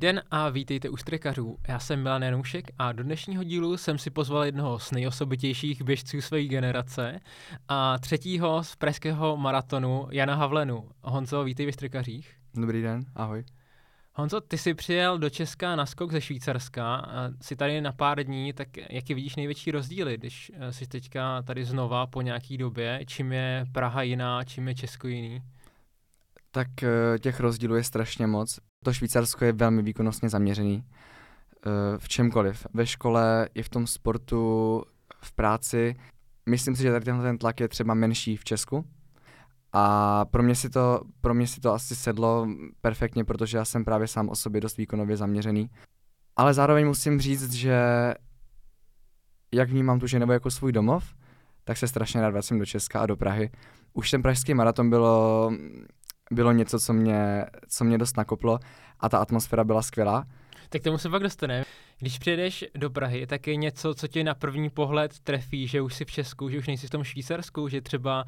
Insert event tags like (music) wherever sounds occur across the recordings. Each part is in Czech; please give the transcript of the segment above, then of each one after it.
Dobrý den a vítejte u Strekařů. Já jsem Milan Janoušek a do dnešního dílu jsem si pozval jednoho z nejosobitějších běžců své generace a třetího z pražského maratonu Jana Havlenu. Honzo, vítej ve Strekařích. Dobrý den, ahoj. Honzo, ty jsi přijel do Česka na skok ze Švýcarska, a jsi tady na pár dní, tak jaký vidíš největší rozdíly, když eh, jsi teďka tady znova po nějaký době, čím je Praha jiná, čím je Česko jiný? Tak eh, těch rozdílů je strašně moc. To Švýcarsko je velmi výkonnostně zaměřený eh, v čemkoliv. Ve škole, i v tom sportu, v práci. Myslím si, že tady tenhle ten tlak je třeba menší v Česku. A pro mě, si to, pro mě si to asi sedlo perfektně, protože já jsem právě sám o sobě dost výkonově zaměřený. Ale zároveň musím říct, že jak vnímám tu Ženevu jako svůj domov, tak se strašně rád vracím do Česka a do Prahy. Už ten pražský maraton bylo bylo něco, co mě, co mě dost nakoplo a ta atmosféra byla skvělá. Tak tomu se pak dostane. Když přijedeš do Prahy, tak je něco, co tě na první pohled trefí, že už jsi v Česku, že už nejsi v tom Švýcarsku, že třeba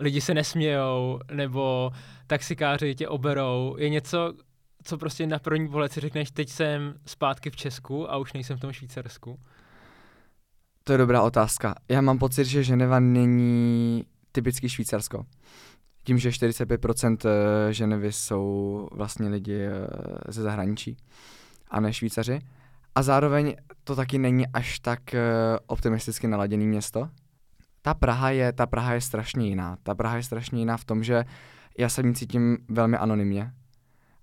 lidi se nesmějou, nebo taxikáři tě oberou. Je něco, co prostě na první pohled si řekneš, teď jsem zpátky v Česku a už nejsem v tom Švýcarsku? To je dobrá otázka. Já mám pocit, že Ženeva není typický Švýcarsko tím, že 45% eh, Ženevy jsou vlastně lidi eh, ze zahraničí a ne Švýcaři. A zároveň to taky není až tak eh, optimisticky naladěné město. Ta Praha je, ta Praha je strašně jiná. Ta Praha je strašně jiná v tom, že já se ní cítím velmi anonymně.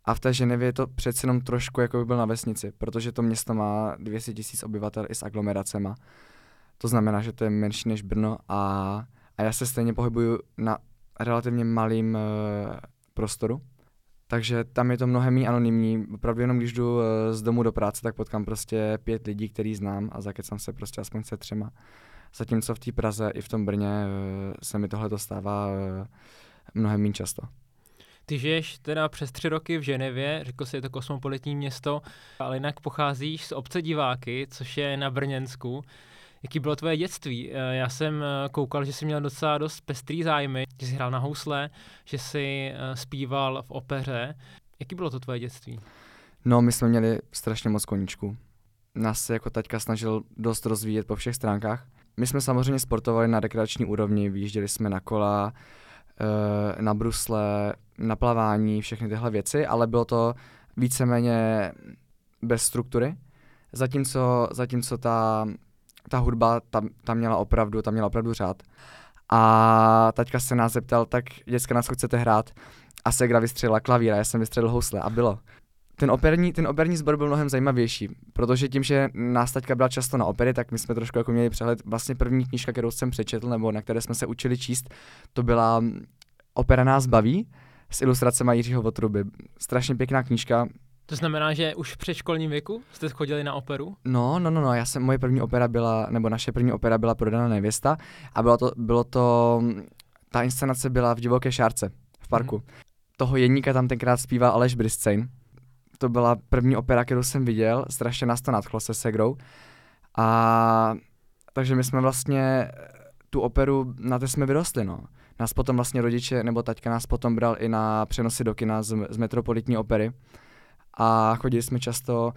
A v té Ženevě je to přece jenom trošku, jako by byl na vesnici, protože to město má 200 tisíc obyvatel i s aglomeracema. To znamená, že to je menší než Brno a, a já se stejně pohybuju na relativně malým uh, prostoru. Takže tam je to mnohem méně anonymní. Opravdu jenom když jdu uh, z domu do práce, tak potkám prostě pět lidí, který znám a zakecám se prostě aspoň se třema. Zatímco v té Praze i v tom Brně uh, se mi tohle dostává mnohem méně často. Ty žiješ teda přes tři roky v Ženevě, řekl jsi, je to kosmopolitní město, ale jinak pocházíš z obce Diváky, což je na Brněnsku. Jaký bylo tvoje dětství? Eh, já jsem eh, koukal, že jsi měl docela dost pestrý zájmy, že jsi hrál na housle, že jsi eh, zpíval v opeře. Jaký bylo to tvoje dětství? No, my jsme měli strašně moc koníčků. Nás se jako taťka snažil dost rozvíjet po všech stránkách. My jsme samozřejmě sportovali na rekreační úrovni, vyjížděli jsme na kola, na brusle, na plavání, všechny tyhle věci, ale bylo to víceméně bez struktury. Zatímco, zatímco ta ta hudba tam, tam měla opravdu, tam měla opravdu řád. A taťka se nás zeptal, tak děcka, co chcete hrát? A Segra vystřelila klavíra, já jsem vystřelil housle a bylo. Ten operní, ten operní sbor byl mnohem zajímavější, protože tím, že nás taťka byla často na opery, tak my jsme trošku jako měli přehled. Vlastně první knížka, kterou jsem přečetl, nebo na které jsme se učili číst, to byla Opera nás baví s ilustracemi Jiřího Votruby. Strašně pěkná knížka, to znamená, že už v předškolním věku jste chodili na operu? No, no, no, no, já jsem, moje první opera byla, nebo naše první opera byla Prodaná nevěsta a bylo to, bylo to, ta inscenace byla v Divoké šárce v parku. Mm. Toho jedníka tam tenkrát zpíval Aleš Briscein. To byla první opera, kterou jsem viděl, strašně nás to nadchlo se Segrou. A takže my jsme vlastně tu operu, na té jsme vyrostli, no. Nás potom vlastně rodiče, nebo taťka nás potom bral i na přenosy do kina z, z metropolitní opery a chodili jsme často,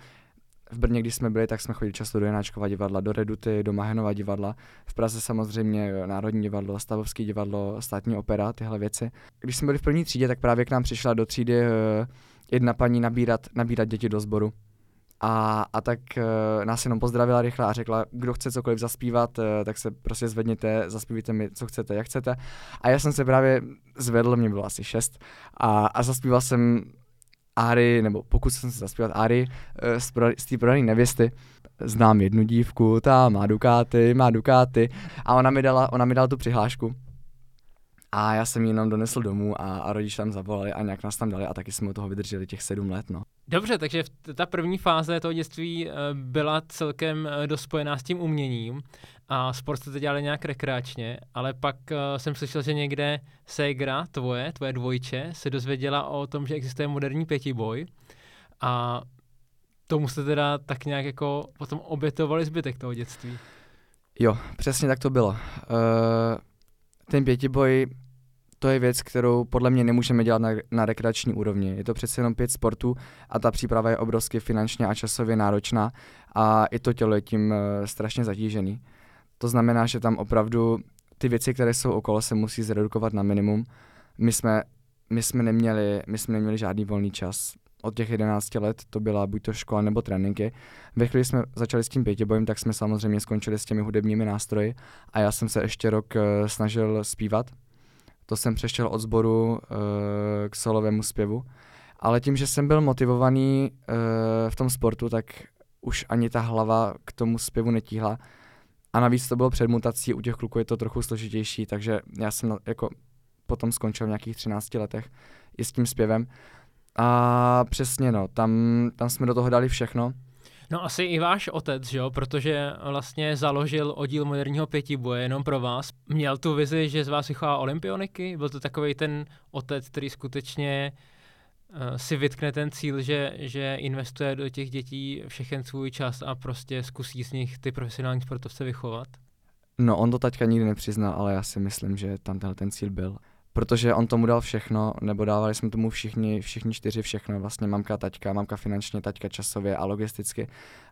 v Brně, když jsme byli, tak jsme chodili často do Janáčkova divadla, do Reduty, do Mahenova divadla. V Praze samozřejmě Národní divadlo, Stavovský divadlo, Státní opera, tyhle věci. Když jsme byli v první třídě, tak právě k nám přišla do třídy uh, jedna paní nabírat, nabírat děti do sboru. A, a tak uh, nás jenom pozdravila rychle a řekla, kdo chce cokoliv zaspívat, uh, tak se prostě zvedněte, zaspívejte mi, co chcete, jak chcete. A já jsem se právě zvedl, mě bylo asi šest, a, a zaspíval jsem Ari, nebo pokud jsem se zaspívat Ari eh, z, té prodané nevěsty, znám jednu dívku, ta má Dukáty, má Dukáty a ona mi dala, ona mi dala tu přihlášku. A já jsem ji jenom donesl domů a, a rodiče tam zavolali a nějak nás tam dali a taky jsme u toho vydrželi těch sedm let, no. Dobře, takže ta první fáze toho dětství eh, byla celkem eh, dospojená s tím uměním a sport jste dělali nějak rekreačně, ale pak uh, jsem slyšel, že někde Segra, tvoje, tvoje dvojče, se dozvěděla o tom, že existuje moderní pětiboj a tomu jste teda tak nějak jako potom obětovali zbytek toho dětství. Jo, přesně tak to bylo. Uh, ten pětiboj to je věc, kterou podle mě nemůžeme dělat na, na rekreační úrovni. Je to přece jenom pět sportů a ta příprava je obrovsky finančně a časově náročná a i to tělo je tím uh, strašně zatížený. To znamená, že tam opravdu ty věci, které jsou okolo, se musí zredukovat na minimum. My jsme, my jsme, neměli, my jsme neměli žádný volný čas. Od těch 11 let to byla buď to škola nebo tréninky. Ve chvíli jsme začali s tím pětibojem, tak jsme samozřejmě skončili s těmi hudebními nástroji a já jsem se ještě rok uh, snažil zpívat. To jsem přešel od sboru uh, k solovému zpěvu. Ale tím, že jsem byl motivovaný uh, v tom sportu, tak už ani ta hlava k tomu zpěvu netíhla. A navíc to bylo před mutací, u těch kluků je to trochu složitější, takže já jsem jako potom skončil v nějakých 13 letech i s tím zpěvem. A přesně no, tam, tam jsme do toho dali všechno. No asi i váš otec, že jo, protože vlastně založil oddíl moderního pětiboje jenom pro vás. Měl tu vizi, že z vás vychová olympioniky? Byl to takový ten otec, který skutečně uh, si vytkne ten cíl, že, že investuje do těch dětí všechen svůj čas a prostě zkusí z nich ty profesionální sportovce vychovat? No on to taťka nikdy nepřiznal, ale já si myslím, že tam tenhle ten cíl byl protože on tomu dal všechno, nebo dávali jsme tomu všichni, všichni čtyři všechno, vlastně mamka, taťka, mamka finančně, taťka časově a logisticky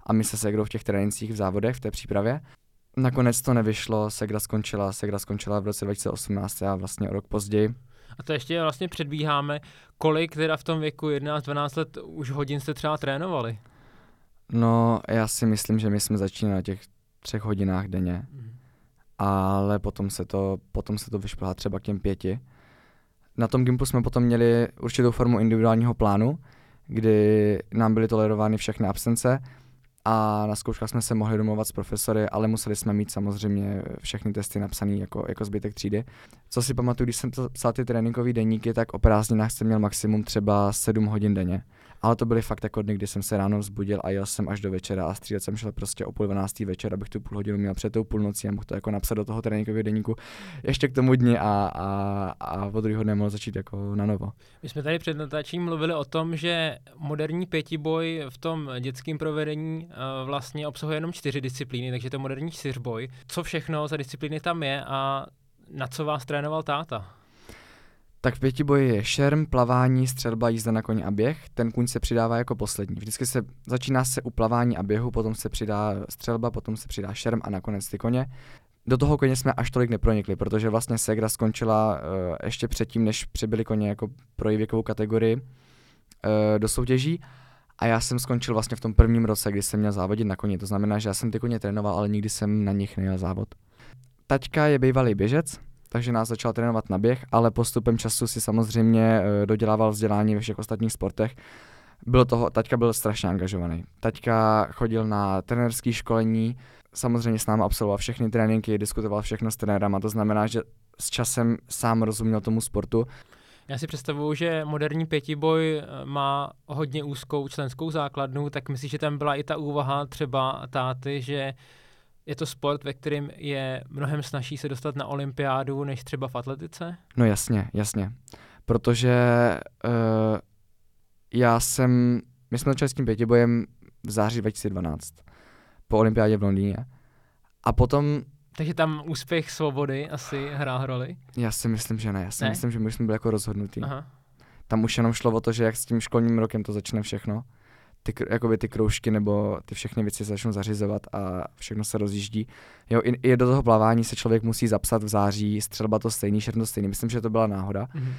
a my se Segrou v těch trénincích v závodech, v té přípravě. Nakonec to nevyšlo, Segra skončila, Segra skončila v roce 2018 a vlastně o rok později. A to ještě vlastně předbíháme, kolik teda v tom věku 11-12 let už hodin jste třeba trénovali? No, já si myslím, že my jsme začínali na těch třech hodinách denně. Mm ale potom se to, potom se to vyšplhá třeba k těm pěti. Na tom Gimpu jsme potom měli určitou formu individuálního plánu, kdy nám byly tolerovány všechny absence a na zkouškách jsme se mohli domluvat s profesory, ale museli jsme mít samozřejmě všechny testy napsané jako, jako zbytek třídy. Co si pamatuju, když jsem psal ty tréninkové deníky, tak o prázdninách jsem měl maximum třeba 7 hodin denně. Ale to byly fakt jako dny, kdy jsem se ráno vzbudil a jel jsem až do večera a střílet jsem šel prostě o půl dvanáctý večer, abych tu půl hodinu měl před tou půlnocí a mohl to jako napsat do toho tréninkového deníku ještě k tomu dni a, a, a od druhého dne mohl začít jako na novo. My jsme tady před natáčením mluvili o tom, že moderní pětiboj v tom dětském provedení uh, vlastně obsahuje jenom čtyři disciplíny, takže to je moderní čtyřboj. Co všechno za disciplíny tam je a na co vás trénoval táta? Tak v pětiboji je šerm, plavání, střelba, jízda na koni a běh. Ten kuň se přidává jako poslední. Vždycky se začíná se u plavání a běhu, potom se přidá střelba, potom se přidá šerm a nakonec ty koně. Do toho koně jsme až tolik nepronikli, protože vlastně Segra skončila uh, ještě předtím, než přibyli koně jako pro její věkovou kategorii uh, do soutěží. A já jsem skončil vlastně v tom prvním roce, kdy jsem měl závodit na koni. To znamená, že já jsem ty koně trénoval, ale nikdy jsem na nich nejel závod. Taťka je bývalý běžec, takže nás začal trénovat na běh, ale postupem času si samozřejmě uh, dodělával vzdělání ve všech ostatních sportech. Bylo toho, taťka byl strašně angažovaný. Taťka chodil na trenérské školení, samozřejmě s námi absolvoval všechny tréninky, diskutoval všechno s trenérama, to znamená, že s časem sám rozuměl tomu sportu. Já si představuju, že moderní pětiboj eh, má hodně úzkou členskou základnu, tak myslím, že tam byla i ta úvaha třeba táty, že je to sport, ve kterém je mnohem snažší se dostat na olympiádu, než třeba v atletice? No jasně, jasně. Protože uh, já jsem, my jsme začali s tím pětibojem v září 2012 po olympiádě v Londýně. A potom takže tam úspěch svobody asi hrál roli? Já si myslím, že ne. Já si ne? myslím, že my jsme byli jako rozhodnutí. Aha. Tam už jenom šlo o to, že jak s tím školním rokem to začne všechno ty, jakoby ty kroužky nebo ty všechny věci začnou zařizovat a všechno se rozjíždí. Jo, i, i do toho plavání se člověk musí zapsat v září, střelba to stejný, všechno stejný. Myslím, že to byla náhoda. Mm-hmm.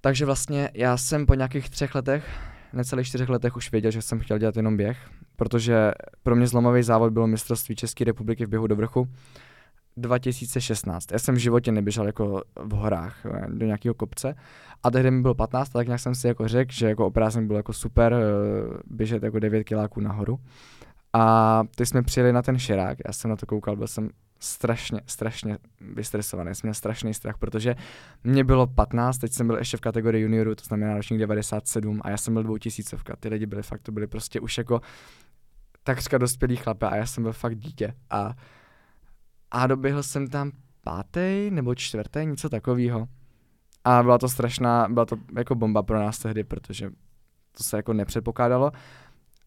Takže vlastně já jsem po nějakých třech letech, necelých čtyřech letech už věděl, že jsem chtěl dělat jenom běh, protože pro mě zlomový závod bylo mistrovství České republiky v běhu do vrchu. 2016. Já jsem v životě neběžel jako v horách eh, do nějakého kopce. A tehdy mi bylo 15, tak nějak jsem si jako řekl, že jako oprázek bylo jako super eh, běžet jako 9 kiláků nahoru. A teď jsme přijeli na ten širák, já jsem na to koukal, byl jsem strašně, strašně vystresovaný, jsem měl strašný strach, protože mě bylo 15, teď jsem byl ještě v kategorii juniorů, to znamená ročník 97 a já jsem byl dvoutisícovka, ty lidi byli fakt, to byly prostě už jako takřka dospělý chlape a já jsem byl fakt dítě. A a doběhl jsem tam pátý nebo čtvrtý, něco takového. A byla to strašná, byla to jako bomba pro nás tehdy, protože to se jako nepředpokládalo.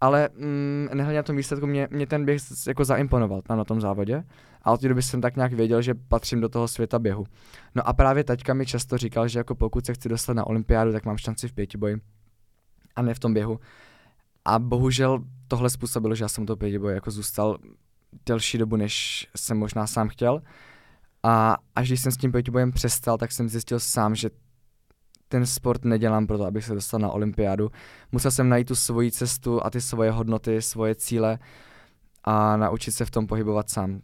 ale mm, nehledě na tom výsledku mě, mě ten běh jako zaimponoval tam na tom závodě a od té doby jsem tak nějak věděl, že patřím do toho světa běhu. No a právě taťka mi často říkal, že jako pokud se chci dostat na olympiádu, tak mám šanci v pětiboji a ne v tom běhu. A bohužel tohle způsobilo, že já jsem to pětiboji jako zůstal delší dobu, než jsem možná sám chtěl. A až když jsem s tím pětibojem přestal, tak jsem zjistil sám, že ten sport nedělám proto, abych se dostal na olympiádu. Musel jsem najít tu svoji cestu a ty svoje hodnoty, svoje cíle a naučit se v tom pohybovat sám.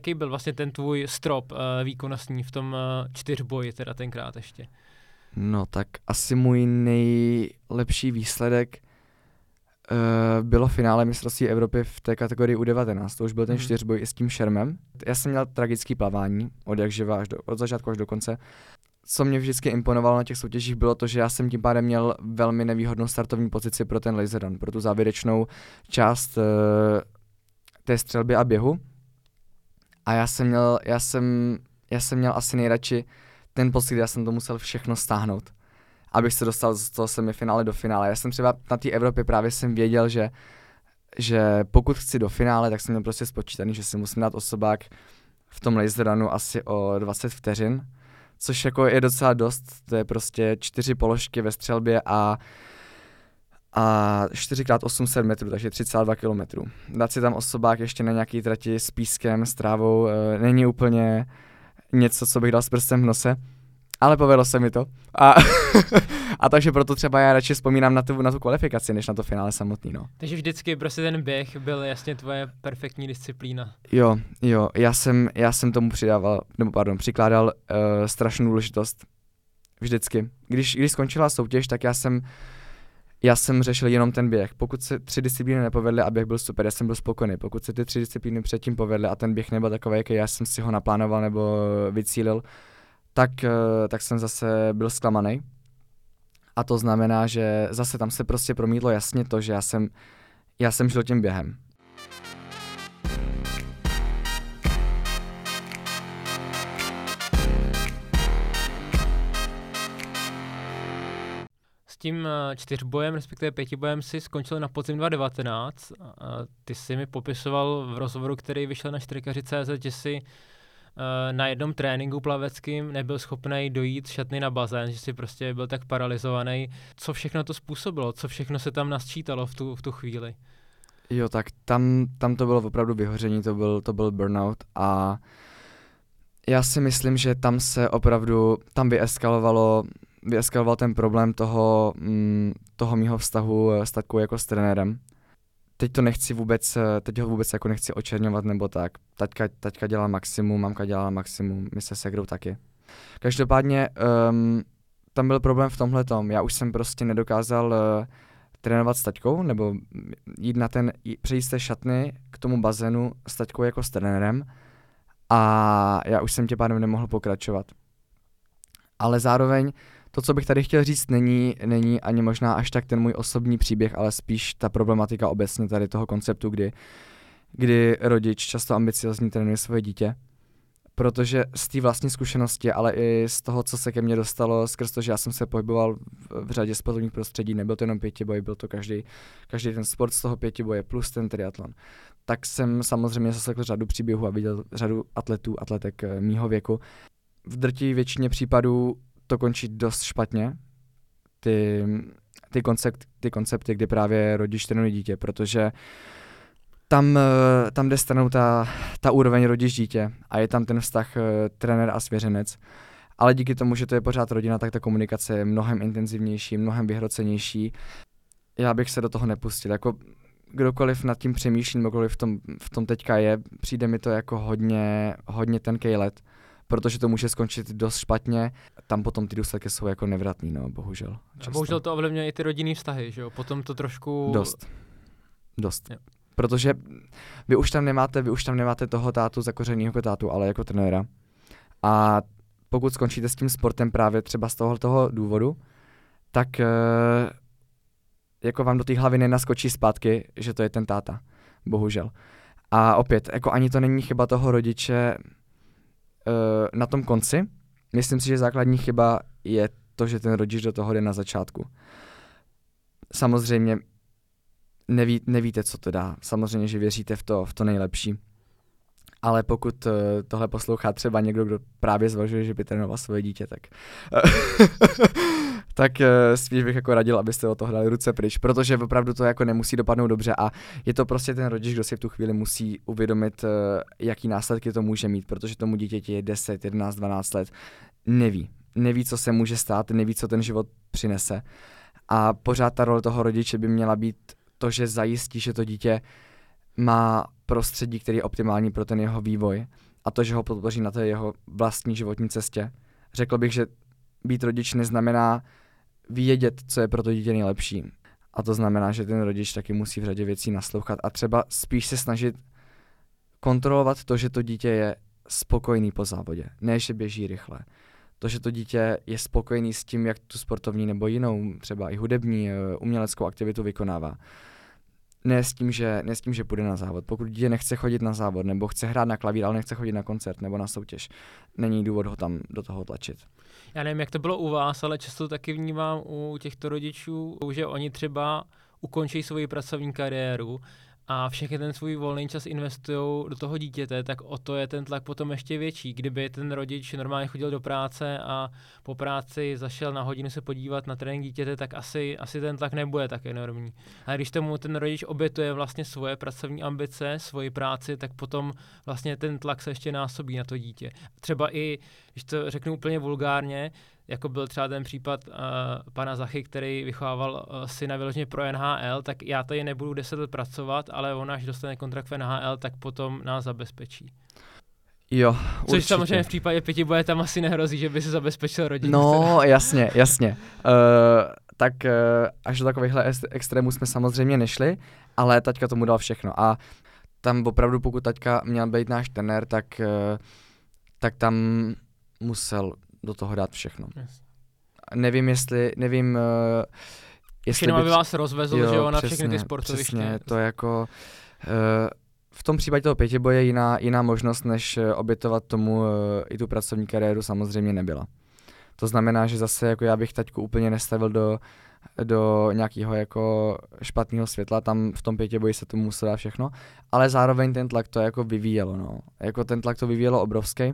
Jaký byl vlastně ten tvůj strop uh, výkonnostní v tom uh, čtyřboji teda tenkrát ještě? No tak asi můj nejlepší výsledek bylo finále mistrovství Evropy v té kategorii U19. To už byl ten hmm. čtyřboj i s tím šermem. Já jsem měl tragický plavání od jak živa až do, od začátku až do konce co mě vždycky imponovalo na těch soutěžích, bylo to, že já jsem tím pádem měl velmi nevýhodnou startovní pozici pro ten laser run, pro tu závěrečnou část uh, té střelby a běhu. A já jsem měl, já jsem, já jsem měl asi nejradši ten pocit, kdy já jsem to musel všechno stáhnout, abych se dostal z toho semifinále do finále. Já jsem třeba na té Evropě právě jsem věděl, že, že pokud chci do finále, tak jsem měl prostě spočítaný, že si musím dát osobák v tom laser runu asi o 20 vteřin, což jako je docela dost, to je prostě čtyři položky ve střelbě a a 4x800 metrů, takže 3,2 km. Dát si tam osobák ještě na nějaký trati s pískem, s trávou, e, není úplně něco, co bych dal s prstem v nose, ale povedlo se mi to. A, (laughs) a takže proto třeba já radši vzpomínám na tu, na tu kvalifikaci, než na to finále samotný. No. Takže vždycky prostě ten běh byl jasně tvoje perfektní disciplína. Jo, jo, já jsem, já jsem tomu přidával, nebo pardon, přikládal uh, strašnou důležitost. Vždycky. Když, když skončila soutěž, tak já jsem já jsem řešil jenom ten běh. Pokud se tři disciplíny nepovedly a běh byl super, já jsem byl spokojený. Pokud se ty tři disciplíny předtím povedly a ten běh nebyl takový, jaký já jsem si ho naplánoval nebo vycílil, tak, eh, tak jsem zase byl zklamaný. A to znamená, že zase tam se prostě promítlo jasně to, že já jsem, já jsem žil tím během. S tím eh, čtyřbojem, respektive pětibojem si skončil na podzim 2019. Ty jsi mi popisoval v rozhovoru, který vyšel na 4CZ, že Eh, na jednom tréninku plaveckým nebyl schopný dojít šatny na bazén, že si prostě byl tak paralizovaný. Co všechno to způsobilo? Co všechno se tam nasčítalo v tu, v tu chvíli? Jo, tak tam, tam to bylo opravdu vyhoření, to byl, to byl burnout a já si myslím, že tam se opravdu, tam vyeskalovalo, vyeskaloval ten problém toho, mm, toho mýho vztahu s tatkou jako s trenérem teď to nechci vůbec, eh, teď ho vůbec jako nechci očerňovat nebo tak. Taťka, taťka dělá maximum, mamka dělá maximum, my se segrou taky. Každopádně um, tam byl problém v tomhle tom. Já už jsem prostě nedokázal uh, trénovat s taťkou, nebo jít na ten, přejít z té šatny k tomu bazénu s taťkou jako s trenérem a já už jsem tě pádem nemohl pokračovat. Ale zároveň to, co bych tady chtěl říct, není, není ani možná až tak ten můj osobní příběh, ale spíš ta problematika obecně tady toho konceptu, kdy, kdy rodič často ambiciozní trénuje svoje dítě. Protože z té vlastní zkušenosti, ale i z toho, co se ke mně dostalo, skrz to, že já jsem se pohyboval v, v řadě sportovních prostředí, nebyl to jenom pětiboj, byl to každý, každý ten sport z toho pětiboje plus ten triatlon, tak jsem samozřejmě zasekl řadu příběhů a viděl řadu atletů, atletek eh, mýho věku. V drtí většině případů to končí dost špatně, ty, ty, koncept, ty koncepty, kdy právě rodič trénuje dítě, protože tam, eh, tam jde stranou ta, ta úroveň rodič-dítě a je tam ten vztah eh, trenér a svěřenec. Ale díky tomu, že to je pořád rodina, tak ta komunikace je mnohem intenzivnější, mnohem vyhrocenější. Já bych se do toho nepustil. Jako kdokoliv nad tím přemýšlí, kdokoliv v tom, v tom teďka je, přijde mi to jako hodně, hodně tenkej let protože to může skončit dost špatně. Tam potom ty důsledky jsou jako nevratný, no, bohužel. A bohužel to ovlivňuje i ty rodinný vztahy, že jo? Potom to trošku... Dost. Dost. Jo. Protože vy už tam nemáte, vy už tam nemáte toho tátu zakořeného jako tátu, ale jako trenéra. A pokud skončíte s tím sportem právě třeba z toho, toho důvodu, tak e, jako vám do té hlavy nenaskočí zpátky, že to je ten táta. Bohužel. A opět, jako ani to není chyba toho rodiče, na tom konci, myslím si, že základní chyba je to, že ten rodič do toho jde na začátku. Samozřejmě neví, nevíte, co to dá. Samozřejmě, že věříte v to, v to nejlepší. Ale pokud uh, tohle poslouchá třeba někdo, kdo právě zvažuje, že by trénoval svoje dítě, tak, (laughs) tak uh, spíš bych jako radil, abyste o toho dali ruce pryč, protože opravdu to jako nemusí dopadnout dobře a je to prostě ten rodič, kdo si v tu chvíli musí uvědomit, jaký následky to může mít, protože tomu dítěti je 10, 11, 12 let, neví. Neví, co se může stát, neví, co ten život přinese. A pořád ta role toho rodiče by měla být to, že zajistí, že to dítě má prostředí, který je optimální pro ten jeho vývoj a to, že ho podpoří na té jeho vlastní životní cestě. Řekl bych, že být rodič neznamená vědět, co je pro to dítě nejlepší. A to znamená, že ten rodič taky musí v řadě věcí naslouchat a třeba spíš se snažit kontrolovat to, že to dítě je spokojený po závodě, ne že běží rychle. To, že to dítě je spokojený s tím, jak tu sportovní nebo jinou, třeba i hudební, eh, uměleckou aktivitu vykonává ne s tím, že, ne s tím, že půjde na závod. Pokud dítě nechce chodit na závod, nebo chce hrát na klavír, ale nechce chodit na koncert nebo na soutěž, není důvod ho tam do toho tlačit. Já nevím, jak to bylo u vás, ale často taky vnímám u těchto rodičů, že oni třeba ukončí svoji pracovní kariéru a všechny ten svůj volný čas investují do toho dítěte, tak o to je ten tlak potom ještě větší. Kdyby ten rodič normálně chodil do práce a po práci zašel na hodinu se podívat na trénink dítěte, tak asi, asi ten tlak nebude tak enormní. A když tomu ten rodič obětuje vlastně svoje pracovní ambice, svoji práci, tak potom vlastně ten tlak se ještě násobí na to dítě. Třeba i, když to řeknu úplně vulgárně, jako byl třeba ten případ uh, pana Zachy, který vychovával uh, syna vyloženě pro NHL, tak já tady nebudu 10 let pracovat, ale on až dostane kontrakt v NHL, tak potom nás zabezpečí. Jo, Což určitě. samozřejmě v případě pěti boje tam asi nehrozí, že by se zabezpečil rodinu. No, jasně, jasně. Uh, tak uh, až do takovýchhle extrémů jsme samozřejmě nešli, ale taťka tomu dal všechno. A tam opravdu, pokud taťka měl být náš trenér, tak, uh, tak tam musel do toho dát všechno. Yes. Nevím, jestli, nevím, uh, jestli Všechno, by... aby vás rozvezl, jo, že jo, na přesně, všechny ty sportoviště. Přesně, to jako, uh, v tom případě toho pětiboje jiná, jiná možnost, než eh, obětovat tomu uh, i tu pracovní kariéru samozřejmě nebyla. To znamená, že zase jako já bych taťku úplně nestavil do, do nějakého jako špatného světla, tam v tom pětiboji se tomu muselo dát všechno, ale zároveň ten tlak to jako vyvíjelo, no. Jako ten tlak to vyvíjelo obrovský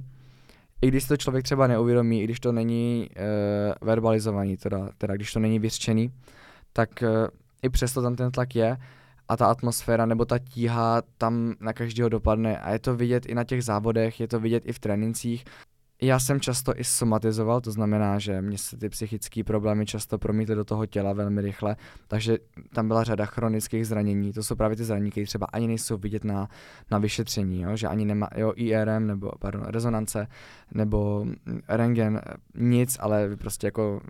i když to člověk třeba neuvědomí, i když to není uh, verbalizovaný, teda, teda když to není vyřčený, tak uh, i přesto tam ten tlak je a ta atmosféra nebo ta tíha tam na každého dopadne. A je to vidět i na těch závodech, je to vidět i v trénincích já jsem často i somatizoval, to znamená, že mě se ty psychické problémy často promítly do toho těla velmi rychle, takže tam byla řada chronických zranění. To jsou právě ty zranění, které třeba ani nejsou vidět na, na vyšetření, jo? že ani nemá jo, IRM nebo pardon, rezonance nebo rengen, nic, ale prostě jako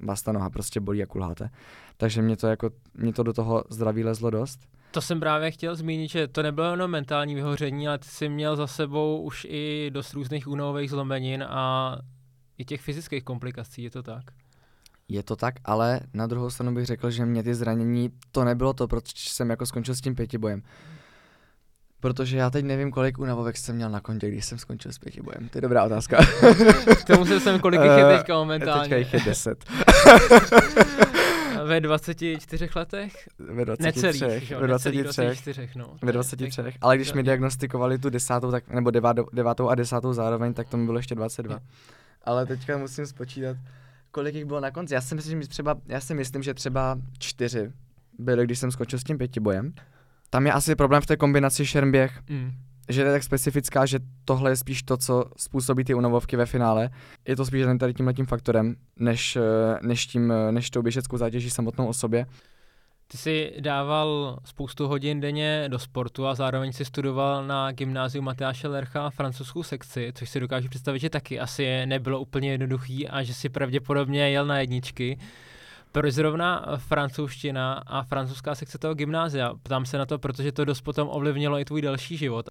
vás ta noha prostě bolí a kulháte. Takže mě to, jako, mě to do toho zdraví lezlo dost. To jsem právě chtěl zmínit, že to nebylo jenom mentální vyhoření, ale ty jsi měl za sebou už i dost různých únových zlomenin a i těch fyzických komplikací, je to tak? Je to tak, ale na druhou stranu bych řekl, že mě ty zranění, to nebylo to, proč jsem jako skončil s tím pětibojem. Protože já teď nevím, kolik únavovek jsem měl na kontě, když jsem skončil s pětibojem. To je dobrá otázka. (laughs) K tomu jsem kolik jich je teďka momentálně. Teďka jich je deset. (laughs) ve 24 letech? Ve 23. Necelých, ve 23. 24, no. Ve 23. Tak, Ale když mi diagnostikovali tu desátou, tak, nebo devátou, devátou a desátou zároveň, tak to mi bylo ještě 22. Ale teďka musím spočítat, kolik jich bylo na konci. Já si myslím, že třeba, já si myslím, že třeba čtyři byly, když jsem skočil s tím pětibojem. Tam je asi problém v té kombinaci šermběh. Mm že je tak specifická, že tohle je spíš to, co způsobí ty unavovky ve finále. Je to spíš tady tímhle tím faktorem, než, eh, než, tím, eh, než tou běžeckou zátěží samotnou o sobě. Ty jsi dával spoustu hodin denně do sportu a zároveň si studoval na gymnáziu Matyáše Lercha francouzskou sekci, což si dokážu představit, že taky asi nebylo úplně jednoduchý a že si pravděpodobně jel na jedničky. Proč zrovna francouzština a francouzská sekce toho gymnázia? Ptám se na to, protože to dost potom ovlivnilo i tvůj další život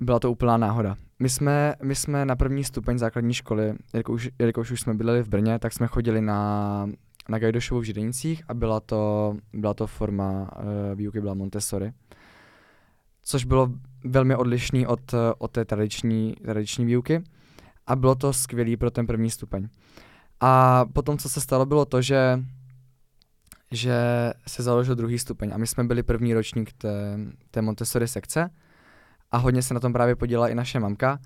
byla to úplná náhoda. My jsme, my jsme na první stupeň základní školy, jelikož, jelikož už jsme bydleli v Brně, tak jsme chodili na, na Gajdošovu v Židenicích a byla to, byla to forma uh, výuky, byla Montessori. Což bylo velmi odlišný od, od té tradiční, tradiční výuky a bylo to skvělý pro ten první stupeň. A potom, co se stalo, bylo to, že že se založil druhý stupeň a my jsme byli první ročník té, té Montessori sekce a hodně se na tom právě podělala i naše mamka,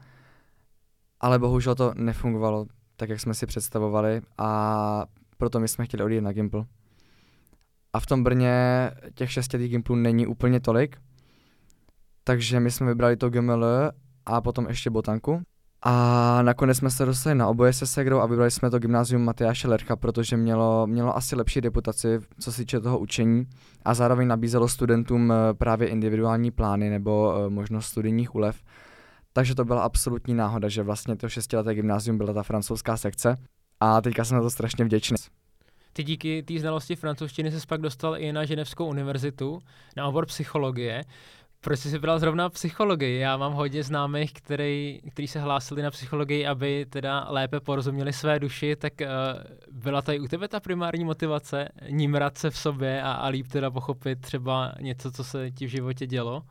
ale bohužel to nefungovalo tak, jak jsme si představovali a proto my jsme chtěli odjít na Gimple. A v tom Brně těch šestětých Gimplů není úplně tolik, takže my jsme vybrali to GML a potom ještě botanku. A nakonec jsme se dostali na oboje se Segrou a vybrali jsme to gymnázium Matyáše Lercha, protože mělo, mělo asi lepší reputaci, co se týče toho učení a zároveň nabízelo studentům eh, právě individuální plány nebo uh, možnost studijních úlev. Takže to byla absolutní náhoda, že vlastně to šestileté gymnázium byla ta francouzská sekce a teďka jsem na to strašně vděčný. Ty díky té znalosti francouzštiny se pak dostal i na Ženevskou univerzitu na obor psychologie. Proč jsi vybral zrovna psychologii? Já mám hodně známých, který, který se hlásili na psychologii, aby teda lépe porozuměli své duši, tak uh, byla i u tebe ta primární motivace, nímrat se v sobě a, a líp teda pochopit třeba něco, co se ti v životě dělo?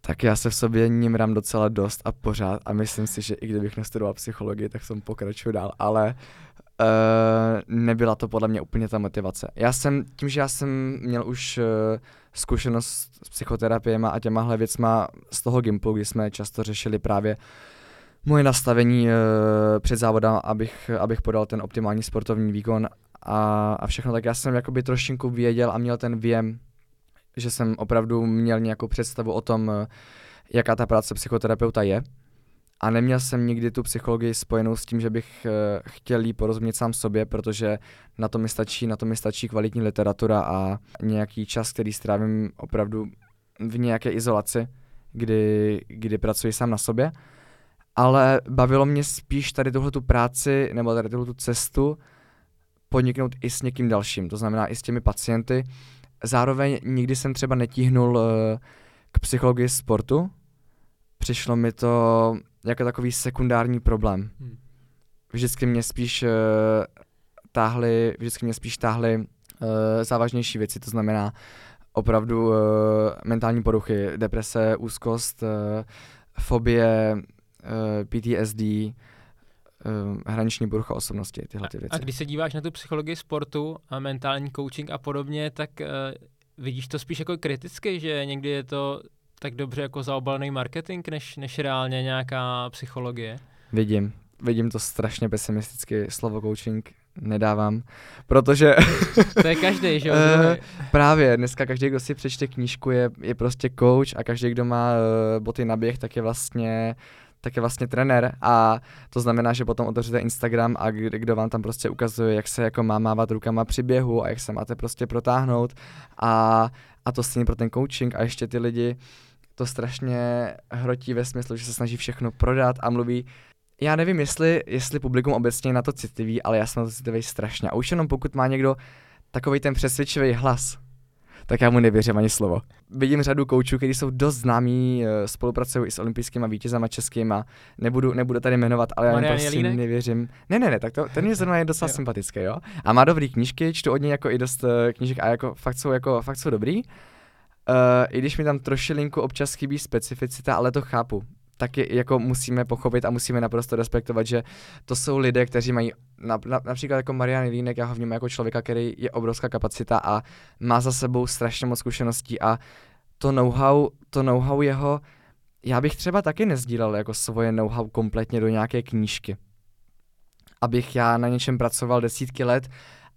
Tak já se v sobě nímrám docela dost a pořád a myslím si, že i kdybych nestudoval psychologii, tak jsem pokračuju dál, ale uh, nebyla to podle mě úplně ta motivace. Já jsem, tím, že já jsem měl už uh, zkušenost s psychoterapiemi a těmahle věcma z toho Gimplu, kdy jsme často řešili právě moje nastavení uh, před závodem, abych, abych podal ten optimální sportovní výkon a, a všechno, tak já jsem jakoby trošinku věděl a měl ten věm, že jsem opravdu měl nějakou představu o tom, uh, jaká ta práce psychoterapeuta je. A neměl jsem nikdy tu psychologii spojenou s tím, že bych uh, chtěl jí porozumět sám sobě, protože na to mi stačí, na to mi stačí kvalitní literatura a nějaký čas, který strávím opravdu v nějaké izolaci, kdy, kdy pracuji sám na sobě. Ale bavilo mě spíš tady tuhle tu práci nebo tady tuhle tu cestu podniknout i s někým dalším, to znamená i s těmi pacienty. Zároveň nikdy jsem třeba netíhnul uh, k psychologii sportu. Přišlo mi to jako takový sekundární problém. Hmm. Vždycky mě spíš uh, táhly, vždycky mě spíš táhly uh, závažnější věci, to znamená opravdu uh, mentální poruchy, deprese, úzkost, uh, fobie, uh, PTSD, uh, hraniční porucha osobnosti, tyhle ty věci. A, a když se díváš na tu psychologii sportu a mentální coaching a podobně, tak uh, vidíš to spíš jako kriticky, že někdy je to tak dobře jako zaobalený marketing, než, než reálně nějaká psychologie? Vidím. Vidím to strašně pesimisticky, slovo coaching nedávám, protože... (laughs) to je každý, že jo? uh, právě, dneska každý, kdo si přečte knížku, je, je prostě coach a každý, kdo má uh, boty na běh, tak je vlastně tak je vlastně trenér a to znamená, že potom otevřete Instagram a kdo, vám tam prostě ukazuje, jak se jako má mávat rukama při běhu a jak se máte prostě protáhnout a, a to stejně pro ten coaching a ještě ty lidi to strašně hrotí ve smyslu, že se snaží všechno prodat a mluví já nevím, jestli, jestli publikum obecně je na to citlivý, ale já jsem na to citlivý strašně. A už jenom pokud má někdo takový ten přesvědčivý hlas, tak já mu nevěřím ani slovo. Vidím řadu koučů, kteří jsou dost známí, eh, spolupracují i s olympijskými vítězama českýma, nebudu, nebudu tady jmenovat, ale já jim prostě Jelínek? nevěřím. Ne, ne, ne, tak to, ten je zrovna je docela sympatický, jo. A má dobrý knížky, čtu od něj jako i dost uh, knížek a jako fakt jsou, jako, fakt jsou dobrý. I když mi tam trošilinku občas chybí specificita, ale to chápu taky jako musíme pochopit a musíme naprosto respektovat, že to jsou lidé, kteří mají na, na, například jako Marian Línek, já ho vnímám jako člověka, který je obrovská kapacita a má za sebou strašně moc zkušeností a to know-how, to know-how jeho, já bych třeba taky nezdílel jako svoje know-how kompletně do nějaké knížky. Abych já na něčem pracoval desítky let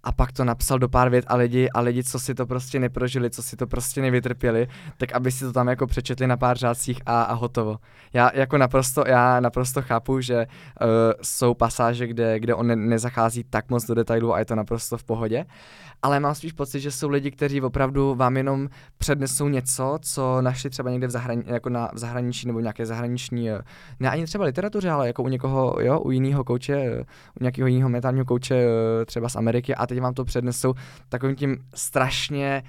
a pak to napsal do pár vět a lidi, a lidi, co si to prostě neprožili, co si to prostě nevytrpěli, tak aby si to tam jako přečetli na pár řádcích a, a hotovo. Já jako naprosto, já naprosto chápu, že uh, jsou pasáže, kde, kde on ne, nezachází tak moc do detailů a je to naprosto v pohodě, ale mám spíš pocit, že jsou lidi, kteří opravdu vám jenom přednesou něco, co našli třeba někde v, zahrani- jako na, v zahraničí nebo nějaké zahraniční, eh, ne ani třeba literatuře, ale jako u někoho, jo, u jiného kouče, eh, u nějakého jiného mentálního kouče třeba z Ameriky a teď vám to přednesou takovým tím strašně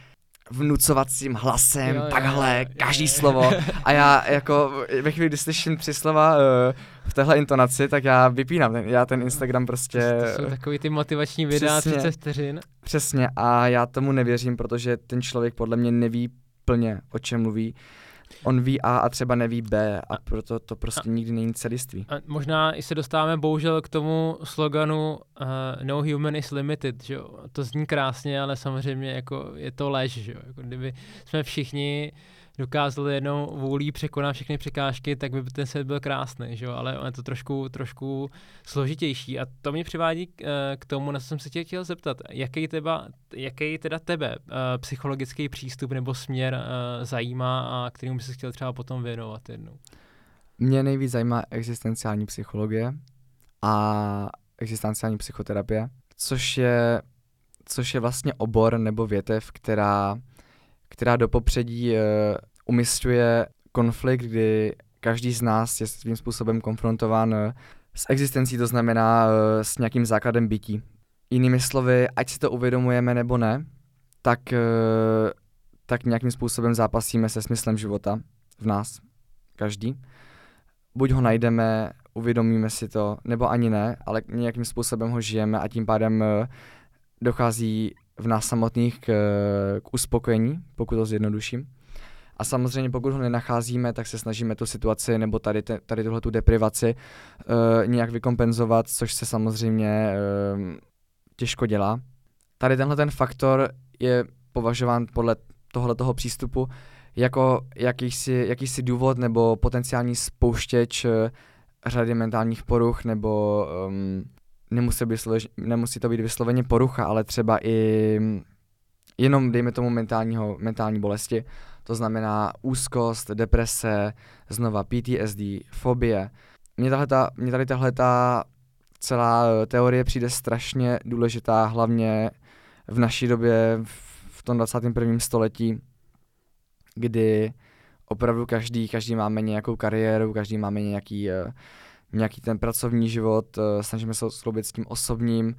vnucovacím hlasem, jo, takhle, jo, jo, každý jo, slovo. A já jako ve chvíli, kdy slyším tři slova uh, v téhle intonaci, tak já vypínám, ten, já ten Instagram prostě... To jsou takový ty motivační videa, přesně, 30 vteřin. Přesně a já tomu nevěřím, protože ten člověk podle mě neví plně, o čem mluví. On ví A a třeba neví B a proto to prostě a, nikdy není celiství. A možná i se dostáváme bohužel k tomu sloganu uh, No human is limited, že jo? To zní krásně, ale samozřejmě jako je to lež, že jo? Jako kdyby jsme všichni uh, dokázali jednou vůlí překonat všechny překážky, tak by ten svět byl krásný, že jo? ale je to trošku, trošku složitější. A to mě přivádí k, eh, k tomu, na co jsem se tě chtěl zeptat. Jaký, teba, jaký teda tebe uh, psychologický přístup nebo směr uh, zajímá a kterým by se chtěl třeba potom věnovat jednou? Mě nejvíc zajímá existenciální psychologie a existenciální psychoterapie, což je, což je vlastně obor nebo větev, která která do popředí umistuje konflikt, kdy každý z nás je svým způsobem konfrontován uh, s existencí, to znamená uh, s nějakým základem bytí. Jinými slovy, ať si to uvědomujeme nebo ne, tak, uh, tak nějakým způsobem zápasíme se smyslem života v nás, každý. Buď ho najdeme, uvědomíme si to, nebo ani ne, ale nějakým způsobem ho žijeme a tím pádem dochází v nás samotných k, k uspokojení, pokud to zjednoduším. A samozřejmě pokud ho nenacházíme, tak se snažíme tu situaci nebo tady, te, tady tuhle tu deprivaci uh, nějak vykompenzovat, což se samozřejmě uh, těžko dělá. Tady tenhle ten faktor je považován podle tohoto přístupu jako jakýsi, jakýsi důvod nebo potenciální spouštěč uh, řady mentálních poruch nebo um, nemusí, být nemusí to být vysloveně porucha, ale třeba i jenom, dejme tomu, mentálního, mentální bolesti. To znamená úzkost, deprese, znova PTSD, fobie. Mně, tahleta, mně tady tahle ta celá eh, teorie přijde strašně důležitá, hlavně v naší době, v tom 21. století, kdy opravdu každý, každý máme nějakou kariéru, každý máme nějaký uh, nějaký ten pracovní život, eh, snažíme se skloubit s tím osobním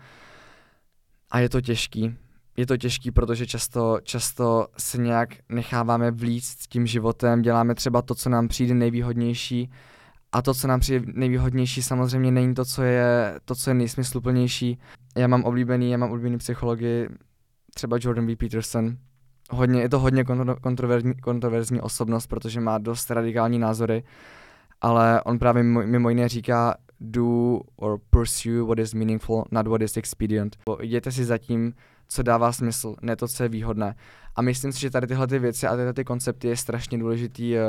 a je to těžký. Je to těžký, protože často, často se nějak necháváme vlíct tím životem, děláme třeba to, co nám přijde nejvýhodnější a to, co nám přijde nejvýhodnější, samozřejmě není to, co je, to, co je nejsmysluplnější. Já mám oblíbený, já mám oblíbený psychologii, třeba Jordan B. Peterson. Hodně, je to hodně kontroverzní, kontroverzní osobnost, protože má dost radikální názory ale on právě mimo jiné říká do or pursue what is meaningful, not what is expedient. Jděte si za tím, co dává smysl, ne to, co je výhodné. A myslím si, že tady tyhle ty věci a tyhle ty koncepty je strašně důležitý uh,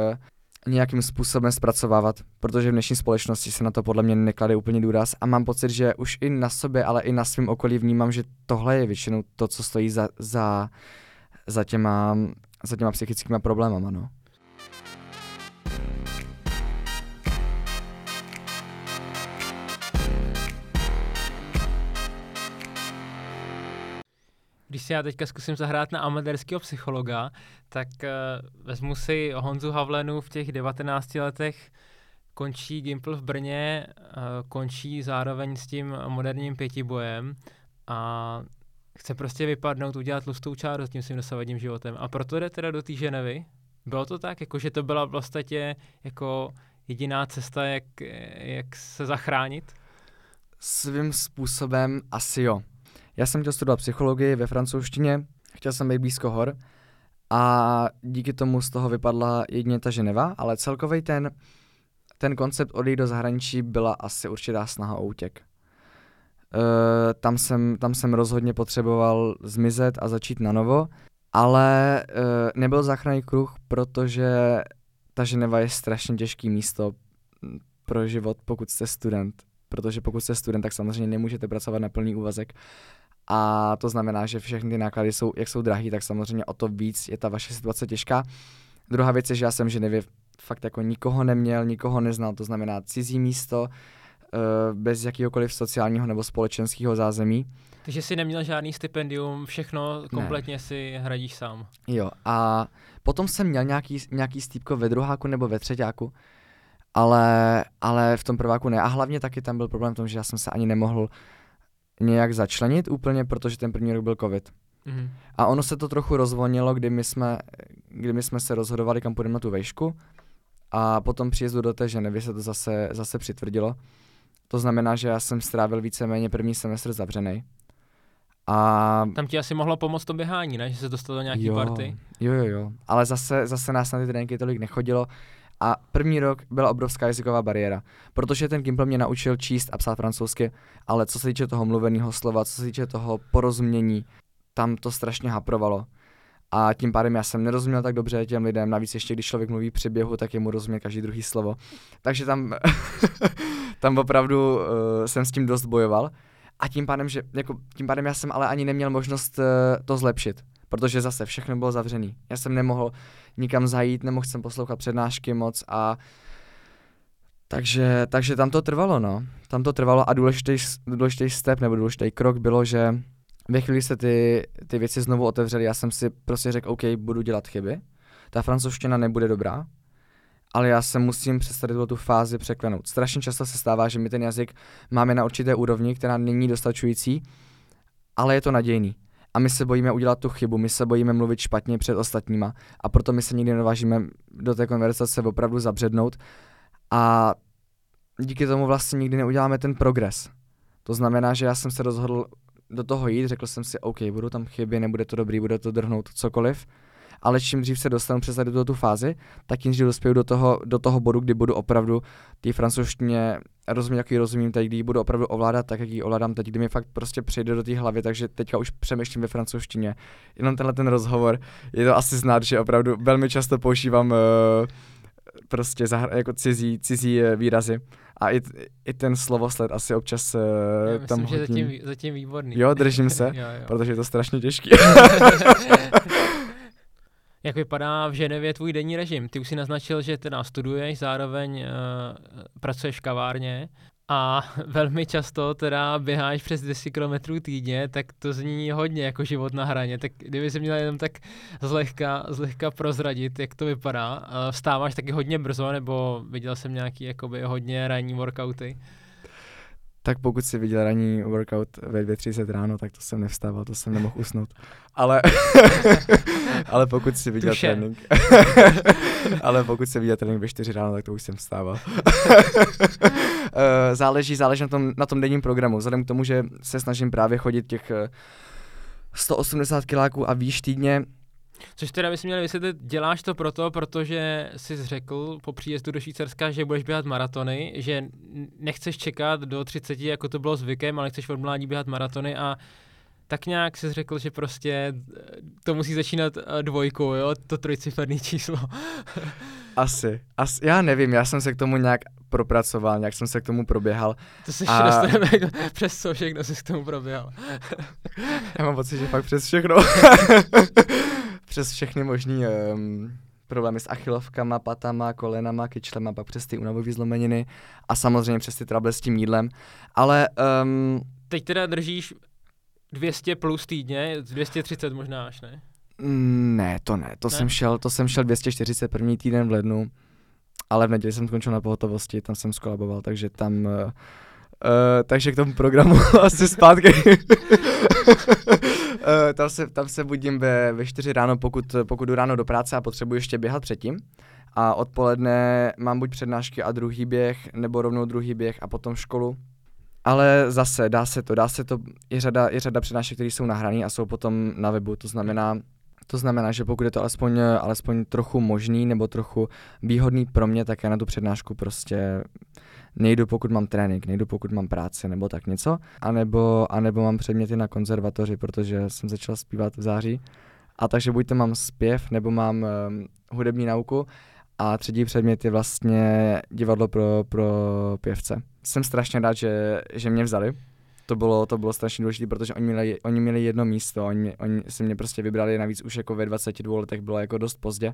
nějakým způsobem zpracovávat, protože v dnešní společnosti se na to podle mě neklade úplně důraz a mám pocit, že už i na sobě, ale i na svém okolí vnímám, že tohle je většinou to, co stojí za, za, za, těma, za těma psychickými problémama. No. Když si já teďka zkusím zahrát na amatérského psychologa, tak uh, vezmu si Honzu Havlenu v těch 19 letech, končí Gimpl v Brně, uh, končí zároveň s tím moderním pětibojem a chce prostě vypadnout, udělat tlustou čáru s tím svým dosavadním životem. A proto jde teda do té Ženevy. Bylo to tak, jako že to byla vlastně jako jediná cesta, jak, jak se zachránit? Svým způsobem asi jo. Já jsem chtěl studovat psychologii ve francouzštině, chtěl jsem být blízko hor a díky tomu z toho vypadla jedině ta Ženeva, ale celkový ten, ten koncept odejít do zahraničí byla asi určitá snaha o útěk. Uh, tam, jsem, tam jsem rozhodně potřeboval zmizet a začít na novo, ale uh, nebyl záchranný kruh, protože ta Ženeva je strašně těžký místo pro život, pokud jste student. Protože pokud jste student, tak samozřejmě nemůžete pracovat na plný úvazek a to znamená, že všechny ty náklady jsou, jak jsou drahý, tak samozřejmě o to víc je ta vaše situace těžká. Druhá věc je, že já jsem v Ženevě fakt jako nikoho neměl, nikoho neznal, to znamená cizí místo, eh, bez jakýhokoliv sociálního nebo společenského zázemí. Takže jsi neměl žádný stipendium, všechno kompletně ne. si hradíš sám. Jo, a potom jsem měl nějaký, nějaký stýpko ve druháku nebo ve třetíku, ale, ale v tom prváku ne. A hlavně taky tam byl problém v tom, že já jsem se ani nemohl nějak začlenit úplně, protože ten první rok byl covid. Mm-hmm. A ono se to trochu rozvolnilo, kdy my jsme, kdy my jsme se rozhodovali, kam půjdeme na tu vejšku. A potom příjezdu do té Ženevy se to zase, zase přitvrdilo. To znamená, že já jsem strávil víceméně první semestr zavřený. A Tam ti asi mohlo pomoct to běhání, ne? Že se dostal do nějaký jo, party. Jo, jo, jo. Ale zase, zase nás na ty tréninky tolik nechodilo. A první rok byla obrovská jazyková bariéra, protože ten Gimpl mě naučil číst a psát francouzsky, ale co se týče toho mluveného slova, co se týče toho porozumění, tam to strašně haprovalo. A tím pádem já jsem nerozuměl tak dobře těm lidem, navíc ještě když člověk mluví při běhu, tak je mu rozumět každý druhý slovo. Takže tam, (laughs) tam opravdu uh, jsem s tím dost bojoval. A tím pádem, že, jako, tím pádem já jsem ale ani neměl možnost uh, to zlepšit, protože zase všechno bylo zavřený. Já jsem nemohl nikam zajít, nemohl jsem poslouchat přednášky moc a takže, takže tam to trvalo, no. Tam to trvalo a důležitý, důležitý step nebo důležitý krok bylo, že ve chvíli se ty, ty věci znovu otevřely, já jsem si prostě řekl, OK, budu dělat chyby, ta francouzština nebude dobrá, ale já se musím přestat tu fázi překlenout. Strašně často se stává, že my ten jazyk máme na určité úrovni, která není dostačující, ale je to nadějný. A my se bojíme udělat tu chybu, my se bojíme mluvit špatně před ostatníma. A proto my se nikdy nevážíme do té konverzace opravdu zabřednout. A díky tomu vlastně nikdy neuděláme ten progres. To znamená, že já jsem se rozhodl do toho jít, řekl jsem si, OK, budu tam chyby, nebude to dobrý, bude to drhnout cokoliv, ale čím dřív se dostanu přes do tu fázi, tak tím dřív dospěju do toho, do toho bodu, kdy budu opravdu té francouzštině rozumět, jaký rozumím teď, kdy ji budu opravdu ovládat tak, jak ji ovládám teď, kdy mi fakt prostě přejde do té hlavy, takže teďka už přemýšlím ve francouzštině. Jenom tenhle ten rozhovor, je to asi znát, že opravdu velmi často používám uh, prostě zahr- jako cizí, cizí uh, výrazy. A i, i ten slovosled asi občas uh, Já myslím, tam že hodím. zatím, zatím výborný. Jo, držím se, (laughs) jo, jo. protože je to strašně těžký. (laughs) (laughs) Jak vypadá v Ženevě tvůj denní režim? Ty už si naznačil, že teda studuješ, zároveň uh, pracuješ v kavárně a (laughs) velmi často teda běháš přes 10 km týdně, tak to zní hodně jako život na hraně. Tak kdyby si měl jenom tak zlehka, zlehka prozradit, jak to vypadá. Uh, vstáváš taky hodně brzo, nebo viděl jsem nějaký jakoby hodně ranní workouty? Tak pokud si viděl ranní workout ve 2.30 ráno, tak to jsem nevstával, to jsem nemohl usnout. Ale, (laughs) ale pokud si viděl Tuše. trénink, (laughs) ale pokud si viděl trénink ve 4 ráno, tak to už jsem vstával. (laughs) Eh, záleží, záleží na tom, na tom denním programu, vzhledem k tomu, že se snažím právě chodit těch eh, 180 kiláků a výš týdně, Což teda bychom měli vysvětlit, děláš to proto, protože jsi řekl po příjezdu do Švýcarska, že budeš běhat maratony, že nechceš čekat do 30, jako to bylo zvykem, ale chceš od mládí běhat maratony a tak nějak jsi řekl, že prostě eh, to musí začínat eh, dvojkou, jo, to trojciferný číslo. (laughs) asi, asi, já nevím, já jsem se k tomu nějak propracoval, nějak jsem se k tomu proběhal. To se A- (laughs) dostaneme, jako, přes co všechno jsi k tomu proběhl. (laughs) Já mám pocit, že fakt přes všechno. Přes všechny možný um, problémy s achilovkama, patama, kolenama, kyčlema, pak přes ty únavové zlomeniny a samozřejmě přes ty trable s tím jídlem. Ale um, Teď teda držíš 200 plus týdně, 230 možná až, ne? ne, to ne, to Ne? jsem šel, to jsem šel 240 první týden v lednu, ale v neděli jsem skončil na pohotovosti, tam jsem skolaboval, takže tam uh, uh, takže k tomu programu (laughs) asi zpátky. (laughs) uh, tam, se, tam se budím ve, ve 4 ráno, pokud, pokud jdu ráno do práce a potřebuji ještě běhat předtím. A odpoledne mám buď přednášky a druhý běh, nebo rovnou druhý běh a potom školu. Ale zase, dá se to, dá se to, je řada, je řada přednášek, které jsou nahrané a jsou potom na webu, to znamená, to znamená, že pokud je to alespoň, alespoň trochu možný nebo trochu výhodný pro mě, tak já na tu přednášku prostě nejdu, pokud mám trénink, nejdu, pokud mám práci nebo tak něco, anebo, anebo mám předměty na konzervatoři, protože jsem začal zpívat v září. A takže buď to mám zpěv, nebo mám um, hudební nauku a třetí předmět je vlastně divadlo pro, pro pěvce. Jsem strašně rád, že, že mě vzali. To bylo, to bylo strašně důležité, protože oni měli, oni měli jedno místo, oni, oni si mě prostě vybrali, navíc už jako ve 22 letech bylo jako dost pozdě.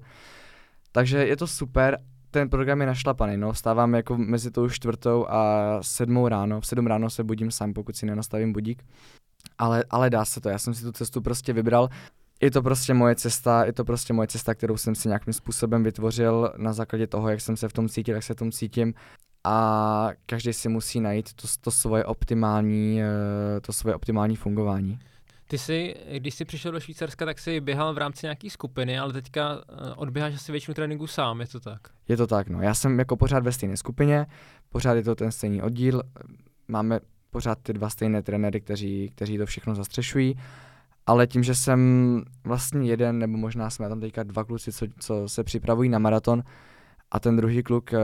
Takže je to super, ten program je našlapaný, no, stávám jako mezi tou čtvrtou a sedmou ráno, v sedm ráno se budím sám, pokud si nenastavím budík, ale, ale dá se to, já jsem si tu cestu prostě vybral, je to prostě moje cesta, je to prostě moje cesta, kterou jsem si nějakým způsobem vytvořil na základě toho, jak jsem se v tom cítil, jak se v tom cítím. A každý si musí najít to, to svoje optimální, eh, to svoje optimální fungování. Ty jsi, když jsi přišel do Švýcarska, tak jsi běhal v rámci nějaký skupiny, ale teďka eh, odběháš asi většinu tréninku sám, je to tak? Je to tak, no. Já jsem jako pořád ve stejné skupině, pořád je to ten stejný oddíl, máme pořád ty dva stejné trenéry, kteří, kteří to všechno zastřešují. Ale tím, že jsem vlastně jeden, nebo možná jsme tam teďka dva kluci, co, co se připravují na maraton, a ten druhý kluk uh,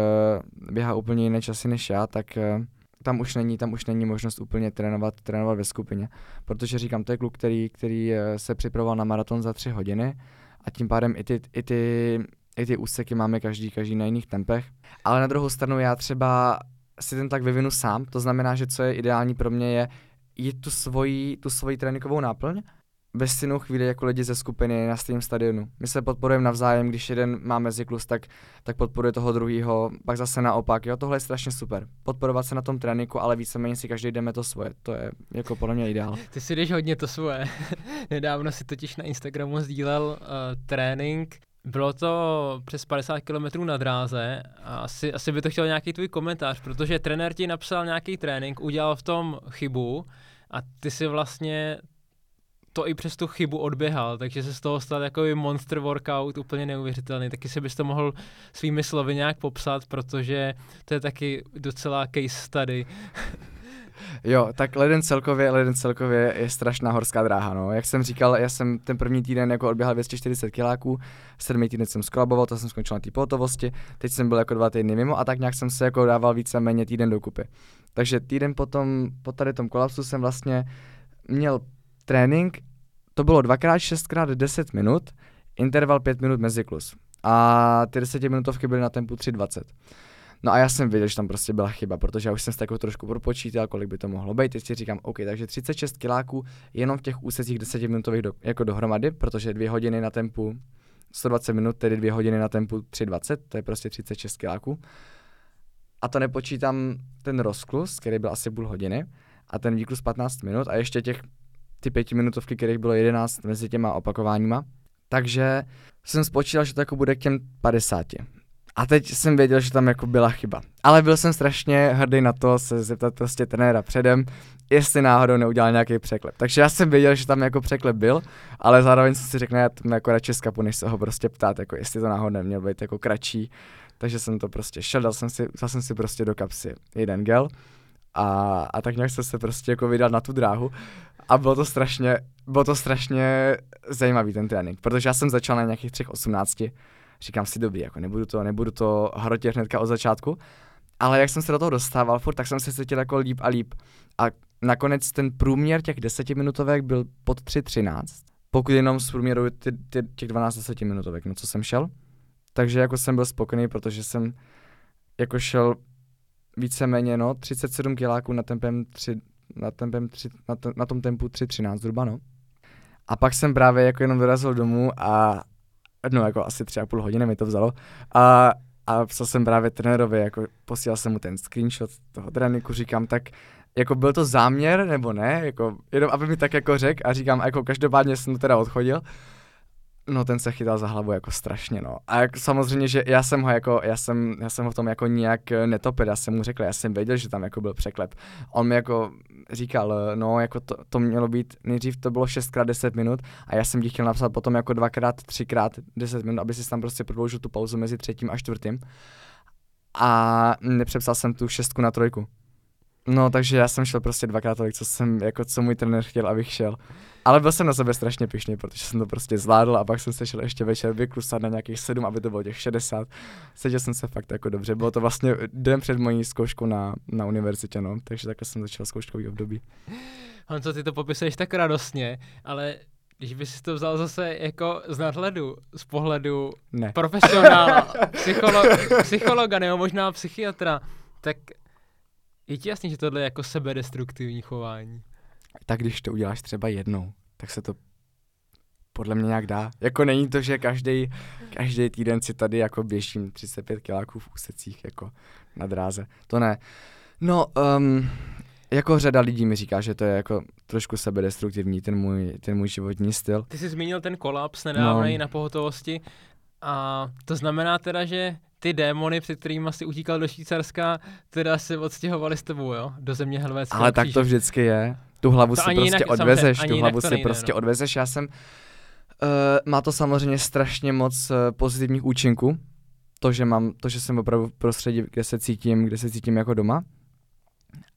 běhá úplně jiné časy než já, tak uh, tam už není, tam už není možnost úplně trénovat, trénovat ve skupině. Protože říkám, to je kluk, který, který uh, se připravoval na maraton za tři hodiny a tím pádem i ty, i ty, i ty úseky máme každý, každý na jiných tempech. Ale na druhou stranu já třeba si ten tak vyvinu sám, to znamená, že co je ideální pro mě je jít tu svoji, tu svoji tréninkovou náplň ve stejnou chvíli jako lidi ze skupiny na stejném stadionu. My se podporujeme navzájem, když jeden má meziklus, tak, tak podporuje toho druhého, pak zase naopak. Jo, tohle je strašně super. Podporovat se na tom tréninku, ale víceméně si každý jdeme to svoje. To je jako podle mě ideál. Ty si jdeš hodně to svoje. (laughs) Nedávno si totiž na Instagramu sdílel uh, trénink bylo to přes 50 km na dráze a asi, asi by to chtěl nějaký tvůj komentář, protože trenér ti napsal nějaký trénink, udělal v tom chybu a ty si vlastně to i přes tu chybu odběhal, takže se z toho stal jako monster workout úplně neuvěřitelný. Taky si bys to mohl svými slovy nějak popsat, protože to je taky docela case study. Jo, tak leden celkově, leden celkově je strašná horská dráha, no. Jak jsem říkal, já jsem ten první týden jako odběhal 240 kiláků, sedmý týden jsem skolaboval, to jsem skončil na té pohotovosti, teď jsem byl jako dva týdny mimo a tak nějak jsem se jako dával více méně týden dokupy. Takže týden potom, po tady tom kolapsu jsem vlastně měl trénink, to bylo 2x6x10 minut, interval 5 minut meziklus. A ty 10 minutovky byly na tempu 3.20. No a já jsem věděl, že tam prostě byla chyba, protože já už jsem si jako trošku propočítal, kolik by to mohlo být. Teď si říkám, OK, takže 36 kiláků jenom v těch úsecích 10 minutových do, jako dohromady, protože dvě hodiny na tempu 120 minut, tedy dvě hodiny na tempu 3.20, to je prostě 36 kiláků. A to nepočítám ten rozklus, který byl asi půl hodiny, a ten výklus 15 minut a ještě těch ty pětiminutovky, kterých bylo 11 mezi těma opakováníma. Takže jsem spočítal, že to jako bude k těm 50. A teď jsem věděl, že tam jako byla chyba. Ale byl jsem strašně hrdý na to se zeptat prostě trenéra předem, jestli náhodou neudělal nějaký překlep. Takže já jsem věděl, že tam jako překlep byl, ale zároveň jsem si řekl, já tam jako radši skapu, než se ho prostě ptát, jako jestli to náhodou neměl být jako kratší. Takže jsem to prostě šel, dal jsem si, dal jsem si prostě do kapsy jeden gel a, a tak nějak jsem se prostě jako vydal na tu dráhu a bylo to strašně, bylo to strašně zajímavý ten trénink, protože já jsem začal na nějakých třech osmnácti, říkám si dobrý, jako nebudu to, nebudu to hrotit hnedka od začátku, ale jak jsem se do toho dostával furt, tak jsem se cítil jako líp a líp. A nakonec ten průměr těch desetiminutovek byl pod 3.13, pokud jenom z průměru ty, ty, těch 12 desetiminutovek, no co jsem šel. Takže jako jsem byl spokojený, protože jsem jako šel víceméně no, 37 kiláků na tempem 3, na, tempem 3, na, to, na tom tempu 3.13 zhruba, no. A pak jsem právě jako jenom dorazil domů a no jako asi tři a půl hodiny mi to vzalo. A, a psal jsem právě trenérovi, jako posílal jsem mu ten screenshot toho tréninku, říkám tak, jako byl to záměr nebo ne, jako jenom aby mi tak jako řekl a říkám, jako každopádně jsem to teda odchodil No ten se chytal za hlavu jako strašně, no. A jak, samozřejmě, že já jsem ho jako, já jsem, já jsem ho v tom jako nijak eh, netopil, já jsem mu řekl, já jsem věděl, že tam jako byl překlep. On mi jako říkal, eh, no jako to, to mělo být, nejdřív to bylo 6x10 minut a já jsem ti chtěl napsat potom jako 2x, 3x 10 minut, aby si tam prostě prodloužil tu pauzu mezi třetím a čtvrtým. A nepřepsal jsem tu šestku na trojku. No, takže já jsem šel prostě dvakrát tolik, co jsem, jako co můj trenér chtěl, abych šel. Ale byl jsem na sebe strašně pišný, protože jsem to prostě zvládl a pak jsem se šel ještě večer vyklusat na nějakých sedm, aby to bylo těch 60. Cítil jsem se fakt jako dobře. Bylo to vlastně den před mojí zkouškou na, na univerzitě, no. Takže takhle jsem začal zkouškový období. Honzo, ty to popisuješ tak radostně, ale když bys si to vzal zase jako z nadhledu, z pohledu ne. profesionála, (laughs) psycholo- psychologa nebo možná psychiatra, tak je ti jasný, že tohle je jako sebedestruktivní chování? Tak když to uděláš třeba jednou, tak se to podle mě nějak dá. Jako není to, že každý každý týden si tady jako běžím 35 kiláků v úsecích jako na dráze. To ne. No, um, jako řada lidí mi říká, že to je jako trošku sebedestruktivní, ten můj, ten můj životní styl. Ty jsi zmínil ten kolaps nedávnej no. na pohotovosti a to znamená teda, že ty démony, před kterými si utíkal do Švýcarska, teda se odstěhovali s tebou, jo? Do země Helvétské. Ale tak to vždycky je. Tu hlavu to si prostě jinak, odvezeš, tu hlavu si nejde, prostě no. odvezeš. Já jsem, uh, má to samozřejmě strašně moc uh, pozitivních účinků, to, že mám, to, že jsem opravdu v prostředí, kde se cítím, kde se cítím jako doma.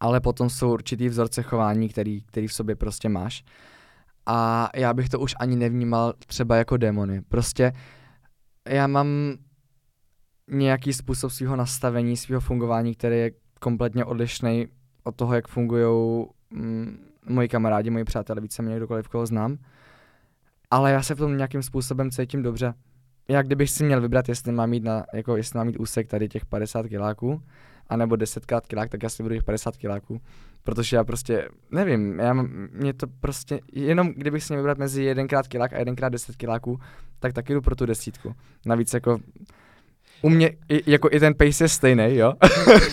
ale potom jsou určitý vzorce chování, který, který v sobě prostě máš. A já bych to už ani nevnímal třeba jako démony. Prostě já mám nějaký způsob svého nastavení, svého fungování, který je kompletně odlišný od toho, jak fungují mm, moji kamarádi, moji přátelé, víceméně kdokoliv, koho znám. Ale já se v tom nějakým způsobem cítím dobře. Já kdybych si měl vybrat, jestli mám mít, na, jako jestli mám mít úsek tady těch 50 kiláků, anebo 10 krát kilák, tak já si budu těch 50 kiláků. Protože já prostě, nevím, já, mě to prostě, jenom kdybych si měl vybrat mezi jedenkrát kilák a jedenkrát 10 kiláků, tak taky jdu pro tu desítku. Navíc jako u mě i, jako i ten pace je stejný, jo?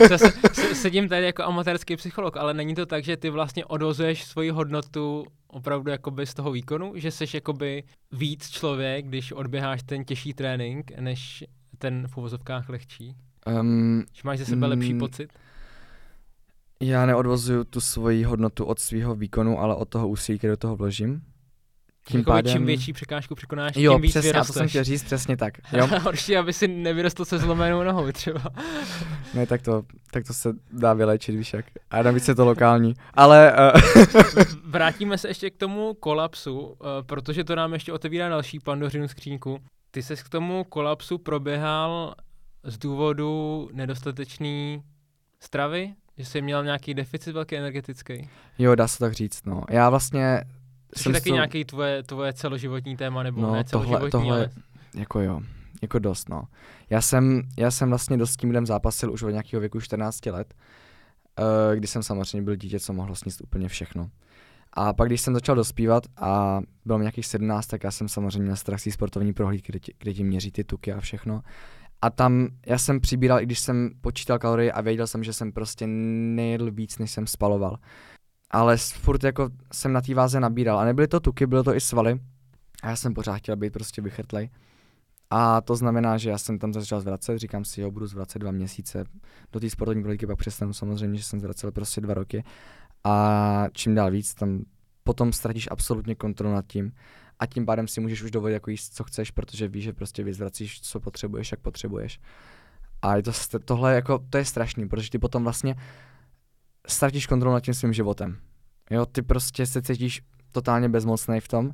(laughs) Sedím tady jako amatérský psycholog, ale není to tak, že ty vlastně odvozuješ svoji hodnotu opravdu jakoby z toho výkonu, že jsi jakoby víc člověk, když odběháš ten těžší trénink, než ten v uvozovkách lehčí? Um, že máš ze sebe lepší mm, pocit? Já neodvozuju tu svoji hodnotu od svého výkonu, ale od toho úsilí, které do toho vložím. Tím jako pádem... čím větší překážku překonáš, jo, tím víc přesně, vyrosteš. to jsem chtěl říct přesně tak. (laughs) Jo? Horší, aby si nevyrostl se zlomenou nohou třeba. (laughs) ne, tak to, tak to se dá vylečit, víš jak. A navíc je to lokální. Ale... Uh... (laughs) Vrátíme se ještě k tomu kolapsu, uh, protože to nám ještě otevírá další pandořinu skřínku. Ty ses k tomu kolapsu proběhal z důvodu nedostatečný stravy? Že jsi měl nějaký deficit velký energetický? Jo, dá se tak říct, no. Já vlastně Což je taky to... nějaký tvoje, tvoje celoživotní téma, nebo no, ne celoživotní, tohle, tohle, ale... jako jo, jako dost, no. Já jsem, já jsem vlastně dost s tím zápasil už od nějakého věku 14 let, uh, kdy jsem samozřejmě byl dítě, co mohlo sníst úplně všechno. A pak, když jsem začal dospívat a bylo mi nějakých 17, tak já jsem samozřejmě měl strach sportovní prohlídky, kde ti, kde ti měří ty tuky a všechno. A tam já jsem přibíral, i když jsem počítal kalorie a věděl jsem, že jsem prostě nejedl víc, než jsem spaloval ale furt jako jsem na té váze nabíral. A nebyly to tuky, bylo to i svaly. A já jsem pořád chtěl být prostě vychrtlej. A to znamená, že já jsem tam začal zvracet, říkám si, jo, budu zvracet dva měsíce. Do té sportovní prohlídky pak přestanu samozřejmě, že jsem zvracel prostě dva roky. A čím dál víc, tam potom ztratíš absolutně kontrolu nad tím. A tím pádem si můžeš už dovolit jako jíst, co chceš, protože víš, že prostě vyzvracíš, co potřebuješ, jak potřebuješ. A je to, tohle jako, to je strašný, protože ty potom vlastně ztratíš kontrolu nad tím svým životem. Jo, ty prostě se cítíš totálně bezmocný v tom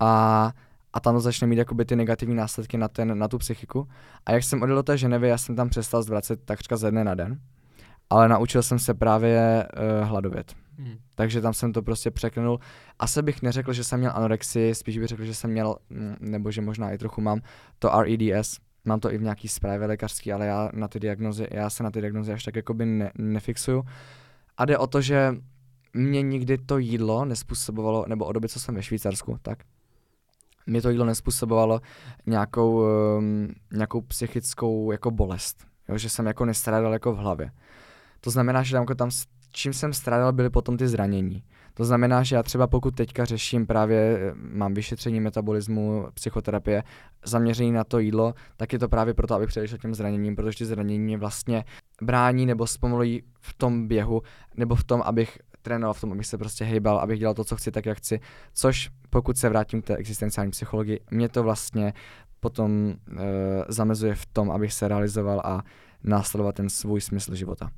a, a tam to začne mít jakoby ty negativní následky na, ten, na tu psychiku. A jak jsem odjel do té Ženevy, já jsem tam přestal zvracet takřka ze dne na den, ale naučil jsem se právě uh, hladovět. Hmm. Takže tam jsem to prostě překlenul. Asi bych neřekl, že jsem měl anorexii, spíš bych řekl, že jsem měl, mm, nebo že možná i trochu mám, to REDS. Mám to i v nějaký zprávě lékařský, ale já na ty diagnozy, já se na ty diagnozy až tak jakoby ne, nefixuju. A jde o to, že mě nikdy to jídlo nespůsobovalo, nebo od doby, co jsem ve Švýcarsku, tak mě to jídlo nespůsobovalo nějakou, um, nějakou psychickou jako bolest, jo, že jsem jako nestrádal jako v hlavě. To znamená, že tam, tam čím jsem strádal, byly potom ty zranění. To znamená, že já třeba pokud teďka řeším právě, eh, mám vyšetření metabolismu, psychoterapie, zaměření na to jídlo, tak je to právě proto, abych předešel těm zraněním, protože ty zranění mě vlastně brání nebo zpomalují v tom běhu, nebo v tom, abych trénoval, v tom, abych se prostě hejbal, abych dělal to, co chci, tak jak chci. Což, pokud se vrátím k té existenciální psychologii, mě to vlastně potom e, zamezuje v tom, abych se realizoval a následovat ten svůj smysl života.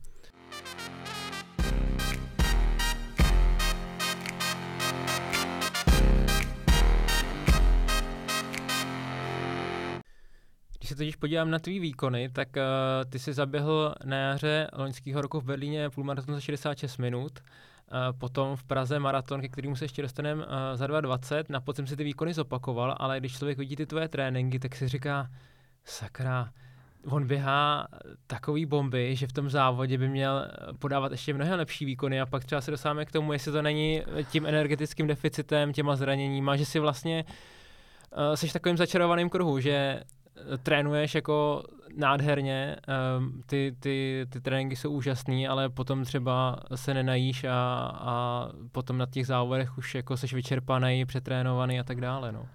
Se totiž podívám na tvý výkony, tak uh, ty jsi zaběhl na jaře loňského roku v Berlíně půlmaraton za 66 minut, uh, potom v Praze maraton, ke kterému se ještě dostaneme uh, za 2.20, na podzim si ty výkony zopakoval, ale když člověk vidí ty tvoje tréninky, tak si říká, sakra, on běhá takový bomby, že v tom závodě by měl podávat ještě mnohem lepší výkony. A pak třeba se dostáváme k tomu, jestli to není tím energetickým deficitem, těma zraněníma, že si vlastně uh, v takovým začarovaným kruhu, že trénuješ jako nádherně, um, ty, ty, ty tréninky jsou úžasný, ale potom třeba se nenajíš a, a potom na těch závodech už jako seš vyčerpaný, přetrénovaný a tak dále, no.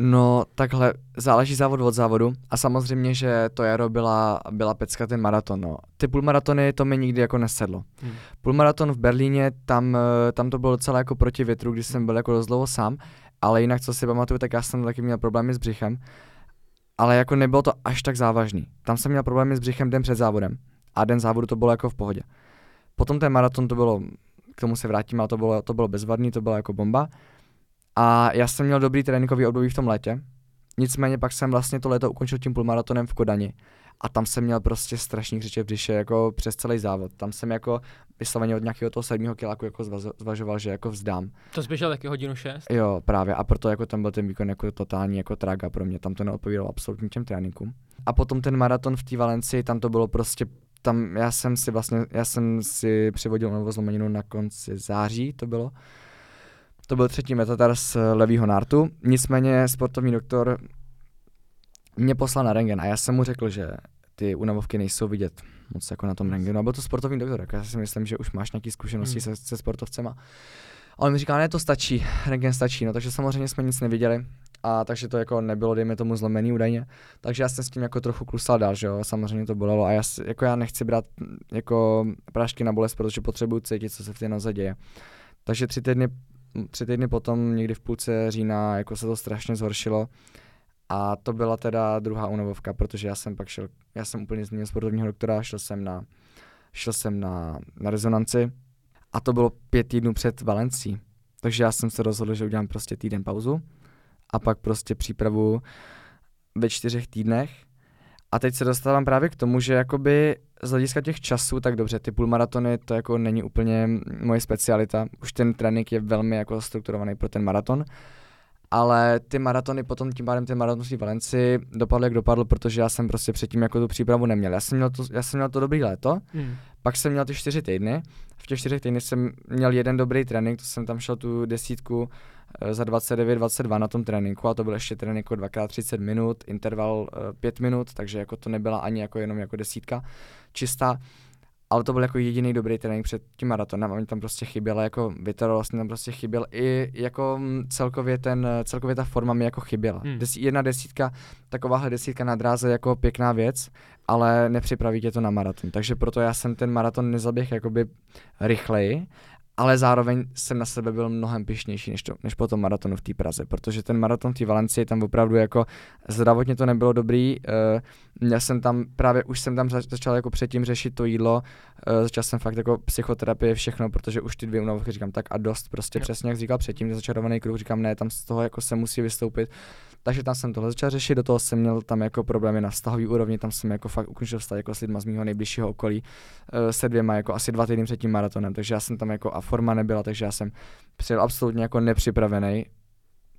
No, takhle, záleží závod od závodu a samozřejmě, že to jaro byla, byla pecka ten maraton, no. Ty půlmaratony to mi nikdy jako nesedlo. Hmm. Půlmaraton v Berlíně, tam, eh, tam to bylo docela jako proti větru, když jsem byl jako dost dlouho sám, ale jinak, co si pamatuju, tak já jsem taky měl problémy s břichem ale jako nebylo to až tak závažný. Tam jsem měl problémy s břichem den před závodem a den závodu to bylo jako v pohodě. Potom ten maraton to bylo, k tomu se vrátím, ale to bylo, to bylo bezvadný, to byla jako bomba. A já jsem měl dobrý tréninkový období v tom létě, nicméně pak jsem vlastně to léto ukončil tím půlmaratonem v Kodani a tam jsem měl prostě strašný křiče v dyše jako přes celý závod. Tam jsem jako vysloveně od nějakého toho sedmého kiláku jako zvažoval, že jako vzdám. To zběžel taky hodinu šest? Jo, právě a proto jako tam byl ten výkon jako totální jako traga pro mě, tam to neodpovídalo absolutně těm tréninkům. A potom ten maraton v té Valencii, tam to bylo prostě tam já jsem si vlastně, já jsem si přivodil novou zlomeninu na konci září, to bylo. To byl třetí metatar z levýho nártu, nicméně sportovní doktor mě poslal na rengen a já jsem mu řekl, že ty unavovky nejsou vidět moc jako na tom rengenu. A byl to sportovní doktor, já si myslím, že už máš nějaké zkušenosti hmm. se, se sportovcema. A on mi říká, ne, to stačí, rengen stačí, no takže samozřejmě jsme nic neviděli a takže to jako nebylo, dejme tomu, zlomený údajně. Takže já jsem s tím jako trochu klusal dál, že jo, samozřejmě to bolelo a já, jako já nechci brát jako prášky na bolest, protože potřebuji cítit, co se v té noze děje. Takže tři týdny, tři týdny potom, někdy v půlce října, jako se to strašně zhoršilo a to byla teda druhá unavovka, protože já jsem pak šel, já jsem úplně změnil sportovního doktora, šel jsem na, šel jsem na, na rezonanci a to bylo pět týdnů před Valencí. Takže já jsem se rozhodl, že udělám prostě týden pauzu a pak prostě přípravu ve čtyřech týdnech. A teď se dostávám právě k tomu, že jakoby z hlediska těch časů, tak dobře, ty půlmaratony, to jako není úplně moje specialita. Už ten trénink je velmi jako strukturovaný pro ten maraton ale ty maratony potom tím pádem ty maraton v Valenci dopadly jak dopadl, protože já jsem prostě předtím jako tu přípravu neměl. Já jsem měl to, já jsem měl to dobrý léto, hmm. pak jsem měl ty čtyři týdny, v těch čtyřech týdnech jsem měl jeden dobrý trénink, to jsem tam šel tu desítku eh, za 29-22 na tom tréninku a to byl ještě trénink jako 2x30 minut, interval 5 eh, minut, takže jako to nebyla ani jako jenom jako desítka čistá ale to byl jako jediný dobrý trénink před tím maratonem a mi tam prostě chyběla jako vytrvalost, tam prostě chyběl i jako mm, celkově ten, celkově ta forma mi jako chyběla. Hmm. Des, jedna desítka, takováhle desítka na dráze jako pěkná věc, ale nepřipraví tě to na maraton, takže proto já jsem ten maraton nezaběh jakoby rychleji, ale zároveň jsem na sebe byl mnohem pišnější než, to, než po tom maratonu v té Praze, protože ten maraton v té Valencii tam opravdu jako zdravotně to nebylo dobrý, uh, měl jsem tam, právě už jsem tam začal jako předtím řešit to jídlo, uh, začal jsem fakt jako psychoterapie, všechno, protože už ty dvě únavky říkám tak a dost, prostě no. přesně jak říkal předtím, začarovaný kruh, říkám ne, tam z toho jako se musí vystoupit, takže tam jsem tohle začal řešit, do toho jsem měl tam jako problémy na vztahový úrovni, tam jsem jako fakt ukončil vztah jako s lidma z mého nejbližšího okolí, uh, se dvěma jako asi dva týdny před tím maratonem, takže já jsem tam jako a forma nebyla, takže já jsem přijel absolutně jako nepřipravený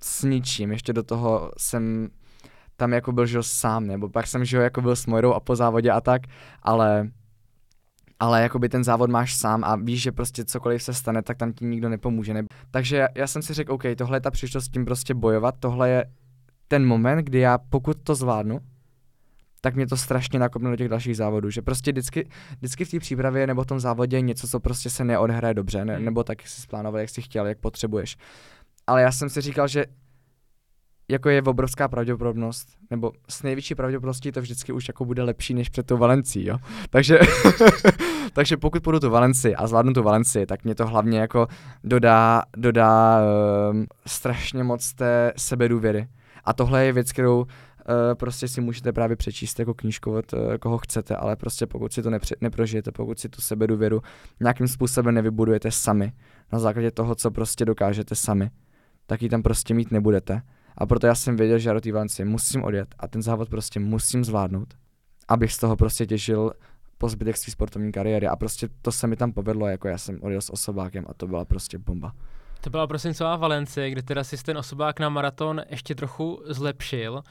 s ničím, ještě do toho jsem tam jako byl, že sám, nebo pak jsem, že jako byl s Mojrou a po závodě a tak, ale ale jakoby ten závod máš sám a víš, že prostě cokoliv se stane, tak tam ti nikdo nepomůže. Ne? Takže já, já jsem si řekl, OK, tohle je ta příležitost s tím prostě bojovat, tohle je ten moment, kdy já pokud to zvládnu, tak mě to strašně nakopne do těch dalších závodů, že prostě vždycky, vždycky v té přípravě nebo v tom závodě je něco, co prostě se neodhraje dobře, ne, hmm. nebo tak, jak jsi splánoval, jak jsi chtěl, jak potřebuješ. Ale já jsem si říkal, že jako je obrovská pravděpodobnost, nebo s největší pravděpodobností to vždycky už jako bude lepší než před tou Valencí, jo. (laughs) Takže, (laughs) takže pokud půjdu tu Valenci a zvládnu tu Valenci, tak mě to hlavně jako dodá, dodá um, strašně moc té sebedůvěry. A tohle je věc, kterou uh, prostě si můžete právě přečíst jako knížku od uh, koho chcete, ale prostě pokud si to nepře- neprožijete, pokud si tu sebedůvěru nějakým způsobem nevybudujete sami, na základě toho, co prostě dokážete sami, tak ji tam prostě mít nebudete. A proto já jsem věděl, že té Valencie musím odjet a ten závod prostě musím zvládnout, abych z toho prostě těžil po zbytek své sportovní kariéry. A prostě to se mi tam povedlo, jako já jsem odjel s osobákem a to byla prostě bomba. To byla prosincová Valencie, kde teda si ten osobák na maraton ještě trochu zlepšil.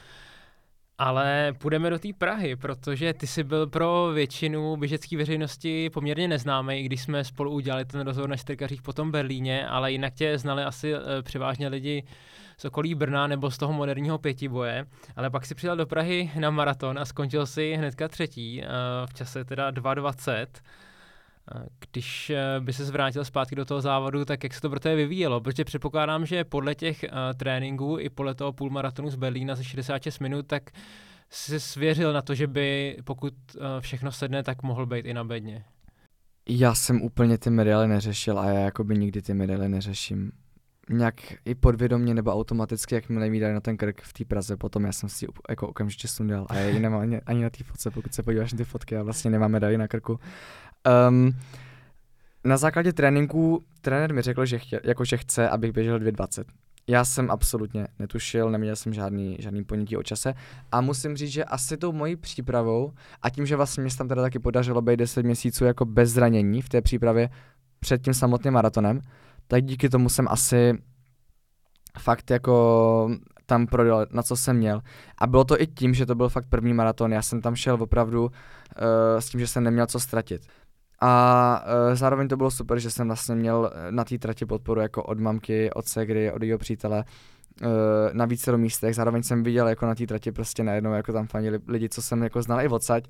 Ale půjdeme do té Prahy, protože ty jsi byl pro většinu běžecké veřejnosti poměrně neznámý, když jsme spolu udělali ten rozhovor na čtyřkařích po tom Berlíně, ale jinak tě znali asi e, převážně lidi z okolí Brna nebo z toho moderního pětiboje. Ale pak si přijel do Prahy na maraton a skončil si hnedka třetí e, v čase teda 2.20. Když eh, by se zvrátil zpátky do toho závodu, tak jak se to pro tebe vyvíjelo? Protože předpokládám, že podle těch uh, tréninků i podle toho půlmaratonu z Berlína za 66 minut, tak si svěřil na to, že by pokud uh, všechno sedne, tak mohl být i na bedně. Já jsem úplně ty medaily neřešil a já jakoby nikdy ty medaily neřeším. Nějak i podvědomně nebo automaticky, jak mi dali na ten krk v té Praze, potom já jsem si jako okamžitě sundal a já ji nemám ani, ani na té fotce, pokud se podíváš na ty fotky, já vlastně nemám medaily na krku. Um, na základě tréninku trenér mi řekl, že, chtě, jako, že chce, abych běžel 2.20. Já jsem absolutně netušil, neměl jsem žádný, žádný ponětí o čase a musím říct, že asi tou mojí přípravou a tím, že vlastně mě tam teda taky podařilo být 10 měsíců jako bez zranění v té přípravě před tím samotným maratonem, tak díky tomu jsem asi fakt jako tam prodal, na co jsem měl. A bylo to i tím, že to byl fakt první maraton. Já jsem tam šel opravdu uh, s tím, že jsem neměl co ztratit. A uh, zároveň to bylo super, že jsem vlastně měl na té trati podporu jako od mamky, od segry, od jeho přítele uh, na více místech. Zároveň jsem viděl jako na té trati prostě najednou jako tam fanili lidi, co jsem jako znal i odsaď.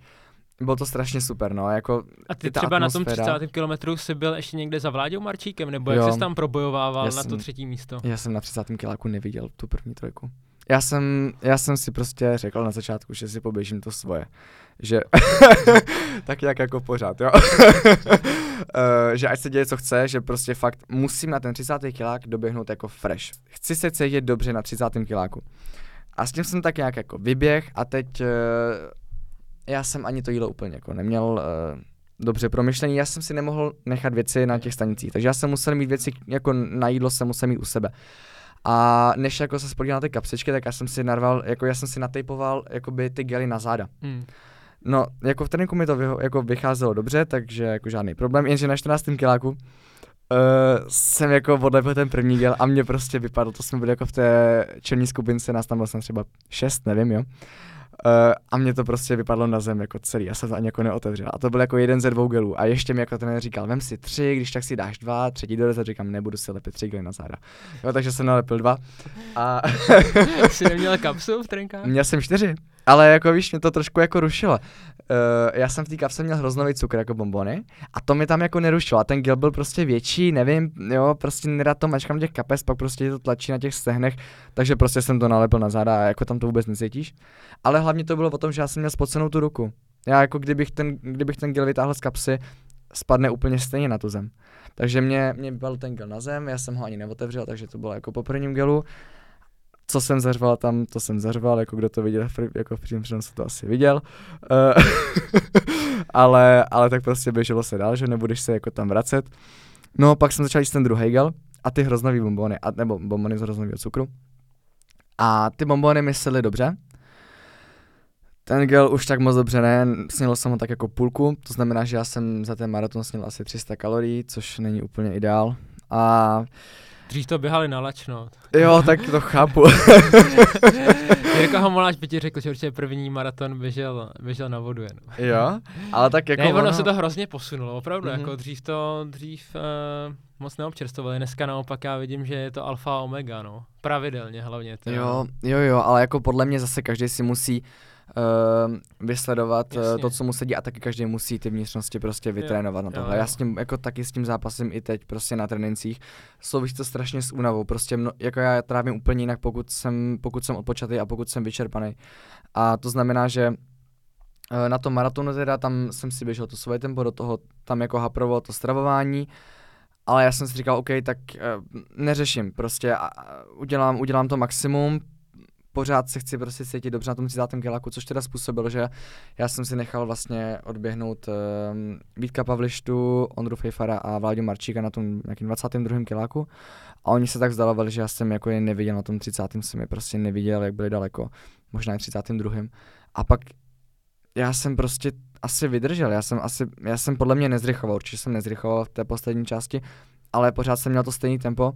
Bylo to strašně super, no, jako A ty třeba atmosféra. na tom 30. kilometru jsi byl ještě někde za Vláďou Marčíkem, nebo jak jsi tam probojovával já na to třetí místo? Já jsem na 30. kiláku neviděl tu první trojku. Já jsem, já jsem si prostě řekl na začátku, že si poběžím to svoje. Že, (laughs) tak jak jako pořád, jo. uh, (laughs) že ať se děje, co chce, že prostě fakt musím na ten 30. kilák doběhnout jako fresh. Chci se cítit dobře na 30. kiláku. A s tím jsem tak nějak jako vyběh a teď uh, já jsem ani to jídlo úplně jako neměl uh, dobře promyšlený, já jsem si nemohl nechat věci na těch stanicích, takže já jsem musel mít věci, jako na jídlo jsem musel mít u sebe. A než jako se spodíval na ty kapsičky, tak já jsem si narval, jako já jsem si natejpoval jakoby ty gely na záda. Hmm. No, jako v tréninku mi to vy, jako vycházelo dobře, takže jako žádný problém, jenže na 14. kiláku uh, jsem jako odlepil ten první gel a mě prostě vypadlo, to jsme byli jako v té černí skupince, nás tam bylo třeba šest, nevím, jo. Uh, a mě to prostě vypadlo na zem jako celý, já jsem to ani jako neotevřel. A to byl jako jeden ze dvou gelů. A ještě mi jako ten říkal, vem si tři, když tak si dáš dva, třetí doraz říkám, nebudu si lepit tři gely na záda. Jo, takže jsem nalepil dva. A... (laughs) Jsi neměl kapsu v trenkách? Měl jsem čtyři. Ale jako víš, mě to trošku jako rušilo. Uh, já jsem v té kapse měl hroznový cukr jako bombony a to mi tam jako nerušilo. A ten gel byl prostě větší, nevím, jo, prostě nedá to mačkám těch kapes, pak prostě to tlačí na těch stehnech, takže prostě jsem to nalepil na záda a jako tam to vůbec necítíš. Ale hlavně to bylo o tom, že já jsem měl spocenou tu ruku. Já jako kdybych ten, kdybych ten gel vytáhl z kapsy, spadne úplně stejně na tu zem. Takže mě, mě vypadl ten gel na zem, já jsem ho ani neotevřel, takže to bylo jako po prvním gelu co jsem zařval tam, to jsem zařval, jako kdo to viděl, jako v přímém přenosu to asi viděl. Uh, (laughs) ale, ale tak prostě běželo se dál, že nebudeš se jako tam vracet. No pak jsem začal jíst ten druhý gel a ty hroznový bombony, a, nebo bombony z hroznového cukru. A ty bombony myslely dobře. Ten gel už tak moc dobře ne, sněl jsem ho tak jako půlku, to znamená, že já jsem za ten maraton sněl asi 300 kalorií, což není úplně ideál. A Dřív to běhali na lačno. Jo, tak to chápu. (laughs) Jirka Homoláš by ti řekl, že určitě první maraton běžel, běžel na vodu jen. Jo, ale tak jako ne, ono, ono se to hrozně posunulo, opravdu, mm-hmm. jako dřív to, dřív uh, moc neobčerstovali, dneska naopak já vidím, že je to alfa a omega, no, pravidelně hlavně. To, jo, jo, jo, ale jako podle mě zase každý si musí uh, vysledovat uh, to, co mu sedí a taky každý musí ty vnitřnosti prostě vytrénovat jo, na tohle. Jo, jo. Já s tím jako taky s tím zápasem i teď prostě na trénincích. Souvisí to strašně s únavou, prostě mno, jako já trávím úplně jinak, pokud jsem, pokud jsem odpočatý a pokud jsem vyčerpaný. A to znamená, že uh, na tom maratonu teda tam jsem si běžel to svoje tempo, do toho tam jako haprovo to stravování, ale já jsem si říkal, OK, tak uh, neřeším, prostě uh, udělám, udělám to maximum, pořád se chci prostě cítit dobře na tom 30. kiláku, což teda způsobilo, že já jsem si nechal vlastně odběhnout um, Vítka Pavlištu, Ondru Fejfara a Vláďu Marčíka na tom nějakým 22. kiláku a oni se tak vzdalovali, že já jsem jako je neviděl na tom 30. jsem je prostě neviděl, jak byli daleko, možná i 32. A pak já jsem prostě asi vydržel, já jsem asi, já jsem podle mě nezrychoval, určitě jsem nezrychoval v té poslední části, ale pořád jsem měl to stejné tempo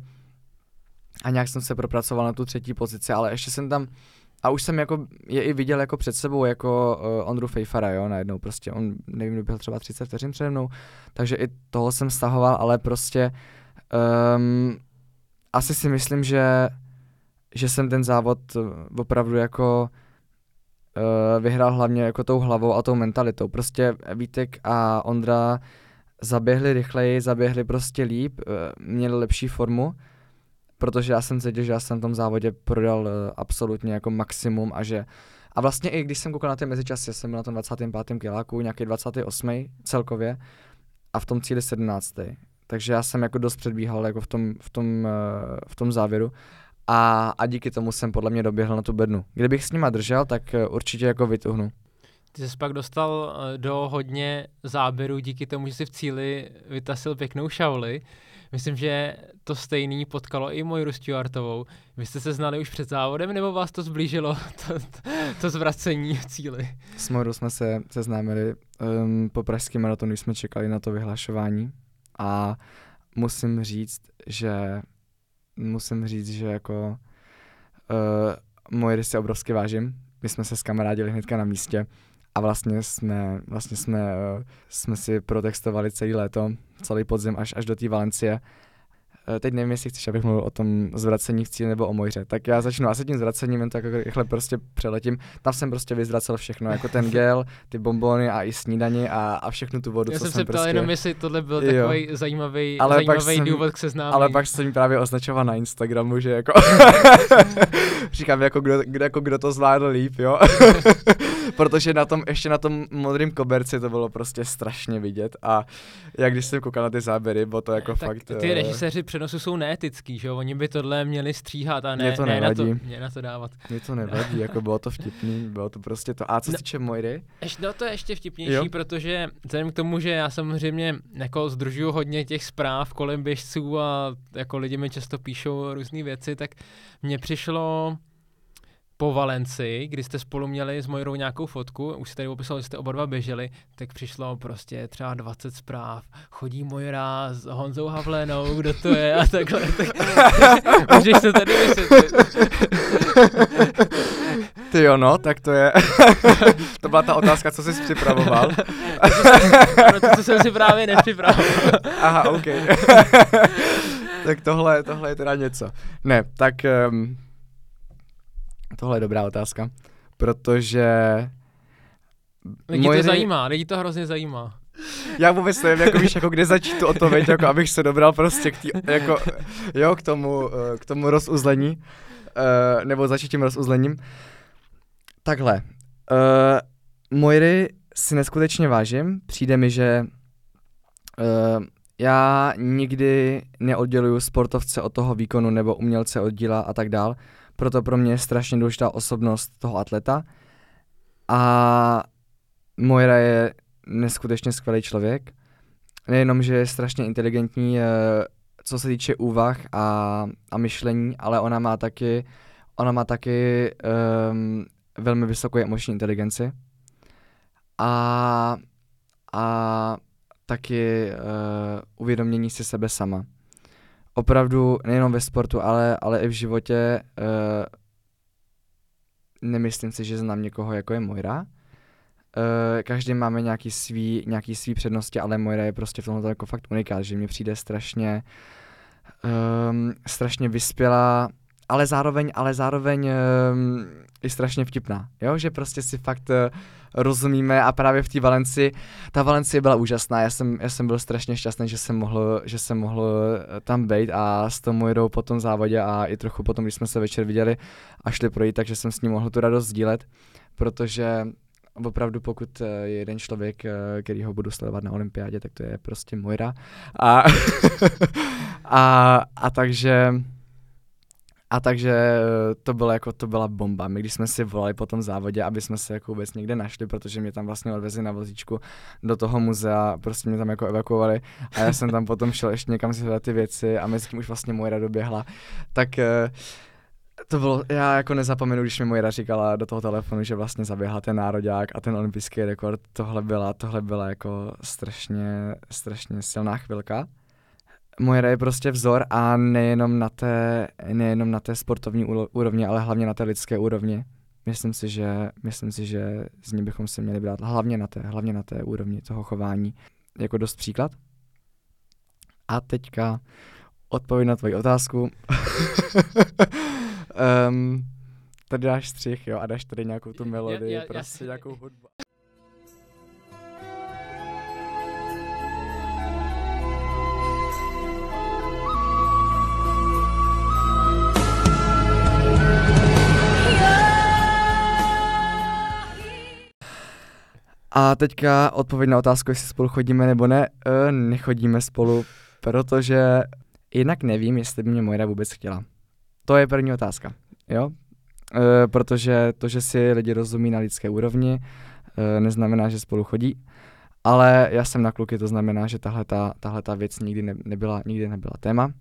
a nějak jsem se propracoval na tu třetí pozici, ale ještě jsem tam a už jsem jako je i viděl jako před sebou jako uh, Ondru Fejfara, jo, najednou prostě, on nevím, byl třeba 30 vteřin přede mnou, takže i toho jsem stahoval, ale prostě um, asi si myslím, že že jsem ten závod opravdu jako uh, vyhrál hlavně jako tou hlavou a tou mentalitou. Prostě Vítek a Ondra zaběhli rychleji, zaběhli prostě líp, uh, měli lepší formu protože já jsem cítil, že já jsem v tom závodě prodal uh, absolutně jako maximum a že a vlastně i když jsem koukal na ty mezičasy, jsem byl na tom 25. kiláku, nějaký 28. celkově a v tom cíli 17. Takže já jsem jako dost předbíhal jako v tom, v tom, uh, v tom závěru a, a díky tomu jsem podle mě doběhl na tu bednu. Kdybych s nima držel, tak uh, určitě jako vytuhnu. Ty jsi pak dostal eh, do hodně záběrů díky tomu, že si v cíli vytasil pěknou šauli. Myslím, že to stejný potkalo i moji Stewartovou. Vy jste se znali už před závodem, nebo vás to zblížilo, to, (laughs) to, to zvracení v cíli? S Moirou jsme se seznámili um, po pražském maratonu, jsme čekali na to vyhlašování a musím říct, že musím říct, že jako uh, Moiry si obrovsky vážím. My jsme se s kamarádili hnedka na místě a vlastně jsme, vlastně jsme, uh, jsme si protextovali celý léto, celý podzim až, až do té Valencie Eh, teď nevím, jestli chceš, abych mluvil o tom zvracení v cíli nebo o Mojře. Tak já začnu asi tím zvracením, jen tak jako rychle prostě přeletím. Tam jsem prostě vyzvracel všechno, jako ten gel, ty bombony a i snídaní a, a všechnu tu vodu. Já co jsem se ptal prostě... jenom, jestli tohle byl jo. takový zajímavý, ale zajímavý jsem, důvod k seznámení. Ale pak jsem právě označoval na Instagramu, že jako (laughs) říkám, jako kdo, kdo, jako kdo to zvládl líp, jo. (laughs) Protože na tom, ještě na tom modrém koberci to bylo prostě strašně vidět a jak když jsem koukal na ty záběry, bylo to jako tak fakt... Ty uh... režiséři přenosu jsou neetický, že jo? Oni by tohle měli stříhat a ne, Mě to ne na, to, ne na to dávat. Mě to nevadí, jako bylo to (laughs) vtipný, bylo to prostě to. A co se No. týče Moiry? Ještě, no to je ještě vtipnější, jo. protože vzhledem k tomu, že já samozřejmě jako združuju hodně těch zpráv kolem běžců a jako lidi mi často píšou různé věci, tak mně přišlo po Valenci, kdy jste spolu měli s Mojrou nějakou fotku, už se tady opisal, že jste oba dva běželi, tak přišlo prostě třeba 20 zpráv. Chodí Mojra s Honzou Havlénou, kdo to je a takhle. Tak, (laughs) můžeš to tady vysvětlit. (laughs) Ty jo, no, tak to je. (laughs) to byla ta otázka, co jsi připravoval. Ano, to, co jsem si právě nepřipravil. Aha, OK. tak tohle, tohle je teda něco. Ne, tak um, tohle je dobrá otázka, protože Lidi Moje- to zajímá, lidi to hrozně zajímá. já vůbec nevím, jako víš, jako kde začít tu odpověď, jako abych se dobral prostě k, tý, jako, jo, k tomu, eh, k tomu rozuzlení, uh, nebo začít tím rozuzlením. Takhle, uh, Moiry si neskutečně vážím, přijde mi, že uh, já nikdy neodděluju sportovce od toho výkonu nebo umělce od díla a tak dál, proto pro mě je strašně důležitá osobnost toho atleta a Moira je neskutečně skvělý člověk. Nejenom, že je strašně inteligentní, eh, co se týče úvah a, a myšlení, ale ona má taky, ona má taky um, velmi vysokou emoční inteligenci. A, a taky uh, uvědomění si sebe sama. Opravdu nejenom ve sportu, ale, ale i v životě uh, nemyslím si, že znám někoho, jako je Moira. Uh, každý máme nějaký svý, nějaký svý přednosti, ale Moira je prostě v tomhle jako fakt unikát, že mi přijde strašně um, strašně vyspělá, ale zároveň, ale zároveň um, i strašně vtipná, jo, že prostě si fakt uh, rozumíme a právě v té Valenci, ta Valencie byla úžasná, já jsem, já jsem byl strašně šťastný, že jsem mohl, že jsem mohl eh, tam být a s tou Moirou po tom závodě a i trochu potom, když jsme se večer viděli a šli projít, takže jsem s ním mohl tu radost sdílet, protože opravdu pokud eh, je jeden člověk, eh, který ho budu sledovat na olympiádě, tak to je prostě Moira. A, (laughs) a, a takže a takže eh, to bylo jako, to byla bomba. My když jsme si volali po tom závodě, aby jsme se jako vůbec někde našli, protože mě tam vlastně odvezli na vozíčku do toho muzea, prostě mě tam jako evakuovali a já jsem tam potom šel ještě někam si hledat ty věci a mezi tím už vlastně Moira doběhla. Tak eh, to bylo, já jako nezapomenu, když mi Mojra říkala do toho telefonu, že vlastně zaběhla ten nároďák a ten olympijský rekord, tohle byla, tohle byla jako strašně, strašně silná chvilka. Mojra je prostě vzor a nejenom na té, nejenom na té sportovní úrovni, ale hlavně na té lidské úrovni. Myslím si, že, myslím si, že z ní bychom se měli brát hlavně na té, hlavně na té úrovni toho chování jako dost příklad. A teďka odpověď na tvoji otázku. um, (laughs) tady dáš střih, jo, a dáš tady nějakou tu melodii, já- já- prostě nějakou hudbu. A teďka odpověď na otázku, jestli spolu chodíme nebo ne. E, nechodíme spolu, protože jednak nevím, jestli by mě Mojra vůbec chtěla. To je první otázka, jo? E, protože to, že si lidi rozumí na lidské úrovni, uh, neznamená, že spolu chodí. Ale já jsem na kluky, to znamená, že tahle ta věc nikdy ne, nebyla, nikdy nebyla téma.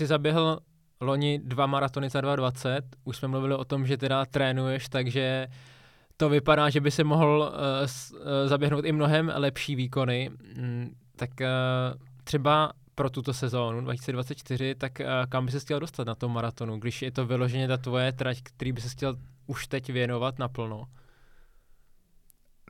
Jsi zaběhl loni dva maratony za 2.20, už jsme mluvili o tom, že teda trénuješ, takže to vypadá, že by se mohl uh, s, uh, zaběhnout i mnohem lepší výkony. Mm, tak uh, třeba pro tuto sezónu 2024, tak uh, kam by se chtěl dostat na tom maratonu, když je to vyloženě ta tvoje trať, který by se chtěl už teď věnovat naplno?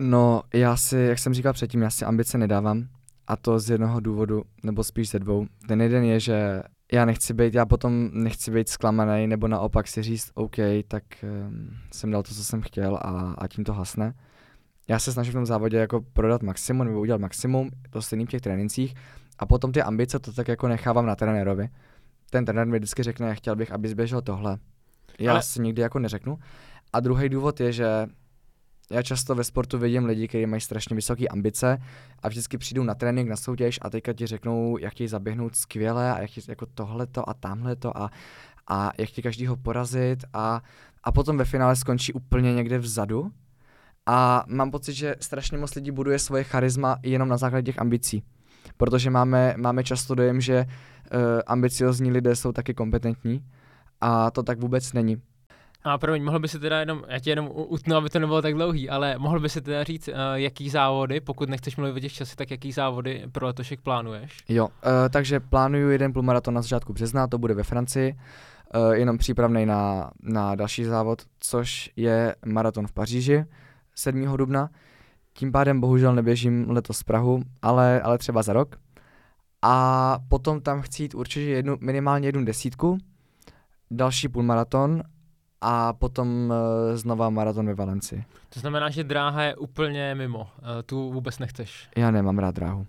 No, já si, jak jsem říkal předtím, já si ambice nedávám. A to z jednoho důvodu, nebo spíš ze dvou. Ten jeden je, že já nechci být, já potom nechci být zklamaný, nebo naopak si říct, OK, tak um, jsem dal to, co jsem chtěl a, a tím to hasne. Já se snažím v tom závodě jako prodat maximum nebo udělat maximum, to stejný v těch trénincích a potom ty ambice to tak jako nechávám na trenérovi. Ten trenér mi vždycky řekne, chtěl bych, aby zběžel tohle. Já Ale... si nikdy jako neřeknu. A druhý důvod je, že já často ve sportu vidím lidi, kteří mají strašně vysoké ambice a vždycky přijdou na trénink, na soutěž a teďka ti řeknou, jak chtějí zaběhnout skvěle a jak jako tohleto a tamhleto a, a jak chtějí každýho porazit a, a potom ve finále skončí úplně někde vzadu. A mám pocit, že strašně moc lidí buduje svoje charisma jenom na základě těch ambicí. Protože máme, máme často dojem, že uh, ambiciozní lidé jsou taky kompetentní a to tak vůbec není. A promiň, mohl by si teda jenom, já ti jenom utnu, aby to nebylo tak dlouhý, ale mohl by si teda říct, uh, jaký závody, pokud nechceš mluvit o těch časy, tak jaký závody pro letošek plánuješ? Jo, uh, takže plánuju jeden půlmaraton na začátku března, to bude ve Francii, uh, jenom přípravný na, na další závod, což je maraton v Paříži 7. dubna. Tím pádem bohužel neběžím letos z Prahu, ale, ale třeba za rok. A potom tam chci jít určitě jednu, minimálně jednu desítku, další půlmaraton a potom uh, znova maraton ve Valencii. To znamená, že dráha je úplně mimo. Uh, tu vůbec nechceš. Já nemám rád dráhu.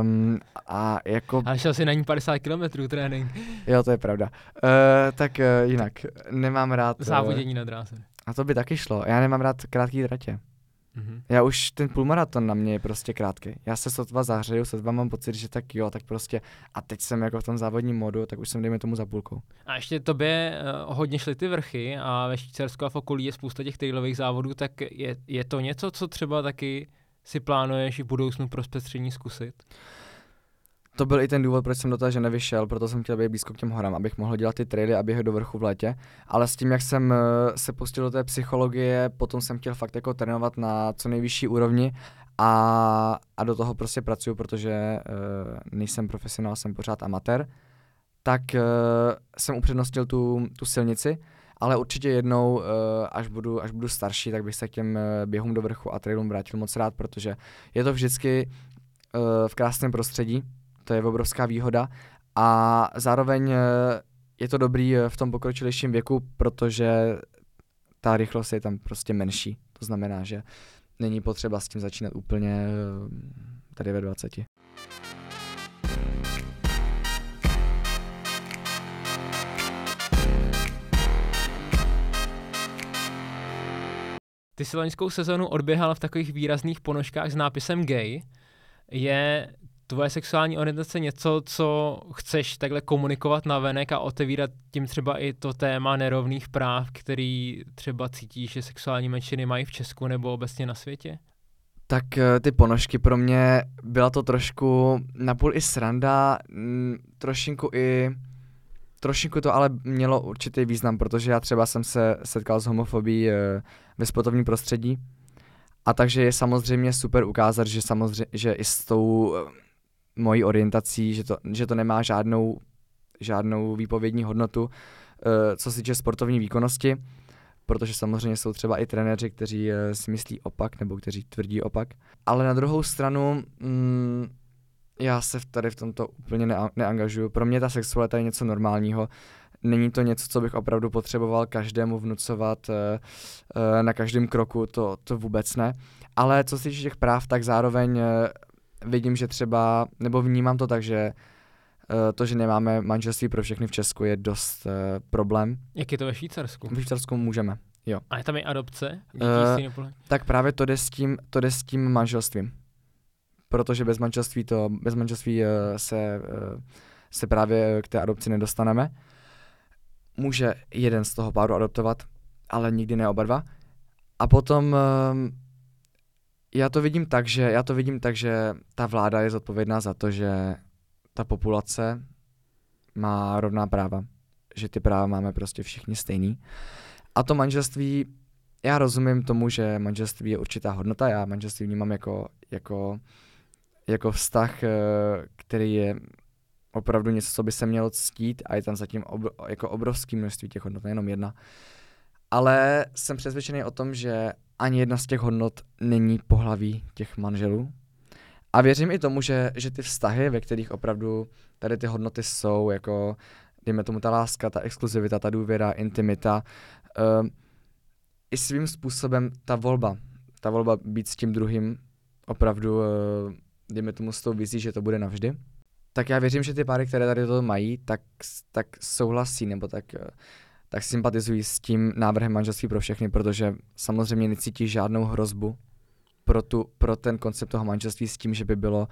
Um, a jako... Ale šel jsi na ní 50 km trénink. Jo, to je pravda. Uh, tak uh, jinak, nemám rád... Závodění na dráze. A to by taky šlo. Já nemám rád krátké tratě. Mm-hmm. Já už ten půlmaraton na mě je prostě krátký. Já se sotva zahřeju, sotva mám pocit, že tak jo, tak prostě a teď jsem jako v tom závodním modu, tak už jsem dejme tomu za půlkou. A ještě tobě uh, hodně šly ty vrchy a ve Švýcarsku a v okolí je spousta těch trailových závodů, tak je, je to něco, co třeba taky si plánuješ i v budoucnu pro zpestření zkusit? To byl i ten důvod, proč jsem do toho nevyšel, proto jsem chtěl být blízko k těm horám, abych mohl dělat ty traily a běhat do vrchu v létě. Ale s tím, jak jsem uh, se pustil do té psychologie, potom jsem chtěl fakt jako trénovat na co nejvyšší úrovni a, a do toho prostě pracuju, protože uh, nejsem profesionál, jsem pořád amatér, tak uh, jsem upřednostnil tu, tu silnici, ale určitě jednou, uh, až, budu, až budu starší, tak bych se k těm běhům do vrchu a trailům vrátil moc rád, protože je to vždycky uh, v krásném prostředí, to je obrovská výhoda a zároveň eh, je to dobrý eh, v tom pokročilejším věku, protože ta rychlost je tam prostě menší. To znamená, že není potřeba s tím začínat úplně eh, tady ve 20. Ty si loňskou sezonu odběhal v takových výrazných ponožkách s nápisem gay. Je tvoje sexuální orientace něco, co chceš takhle komunikovat na venek a otevírat tím třeba i to téma nerovných práv, který třeba cítíš, že sexuální menšiny mají v Česku nebo obecně na světě? Tak eh, ty ponožky pro mě byla to trošku napůl i sranda, trošinku i trošinku to ale mělo určitý význam, protože já třeba jsem se setkal s homofobií eh, ve sportovním prostředí a takže je samozřejmě super ukázat, že samozřejmě, že i s tou eh, mojí orientací, že to, že to nemá žádnou, žádnou výpovědní hodnotu, uh, co se týče sportovní výkonnosti, protože samozřejmě jsou třeba i trenéři, kteří uh, si myslí opak nebo kteří tvrdí opak. Ale na druhou stranu, mm, já se tady v tomto úplně ne- neangažuju. Pro mě ta sexualita je něco normálního. Není to něco, co bych opravdu potřeboval každému vnucovat uh, na každém kroku, to, to vůbec ne. Ale co se týče těch práv, tak zároveň vidím, že třeba, nebo vnímám to tak, že uh, to, že nemáme manželství pro všechny v Česku je dost uh, problém. Jak je to ve Švýcarsku? V Švýcarsku můžeme, jo. A je tam i adopce? Uh, tak právě to jde s tím, to jde s tím manželstvím. Protože bez manželství to, bez manželství uh, se, uh, se právě k té adopci nedostaneme. Může jeden z toho páru adoptovat, ale nikdy ne oba dva. A potom uh, já to vidím tak, že já to vidím tak, že ta vláda je zodpovědná za to, že ta populace má rovná práva, že ty práva máme prostě všichni stejný. A to manželství, já rozumím tomu, že manželství je určitá hodnota, já manželství vnímám jako, jako, jako vztah, eh, který je opravdu něco, co by se mělo ctít a je tam zatím obro, jako obrovské množství těch hodnot, nejenom jedna. Ale jsem přesvědčený o tom, že ani jedna z těch hodnot není pohlaví těch manželů. A věřím i tomu, že, že ty vztahy, ve kterých opravdu tady ty hodnoty jsou, jako dejme tomu ta láska, ta exkluzivita, ta důvěra, intimita, uh, i svým způsobem ta volba, ta volba být s tím druhým opravdu, uh, dejme tomu s tou vizí, že to bude navždy, tak já věřím, že ty páry, které tady to mají, tak, tak souhlasí, nebo tak uh, tak sympatizují s tím návrhem manželství pro všechny, protože samozřejmě necítí žádnou hrozbu pro, tu, pro ten koncept toho manželství s tím, že by bylo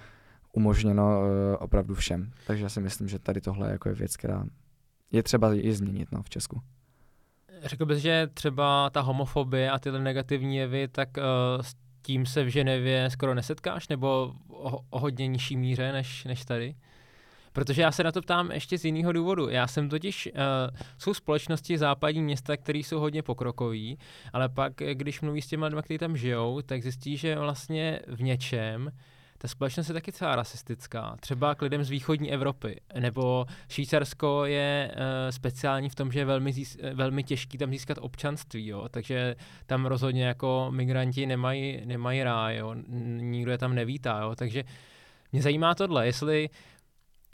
umožněno uh, opravdu všem. Takže já si myslím, že tady tohle jako je věc, která je třeba i změnit no, v Česku. Řekl bys, že třeba ta homofobie a tyhle negativní jevy, tak uh, s tím se v Ženevě skoro nesetkáš, nebo o, o hodně nižší míře než, než tady? Protože já se na to ptám ještě z jiného důvodu. Já jsem totiž, uh, jsou společnosti západní města, které jsou hodně pokrokový, ale pak, když mluví s těma lidmi, kteří tam žijou, tak zjistí, že vlastně v něčem ta společnost je taky celá rasistická. Třeba k lidem z východní Evropy. Nebo Švýcarsko je uh, speciální v tom, že je velmi, zís, velmi těžký tam získat občanství. Jo? Takže tam rozhodně jako migranti nemají, nemají ráj. Jo? Nikdo je tam nevítá. Jo? Takže mě zajímá tohle, jestli uh,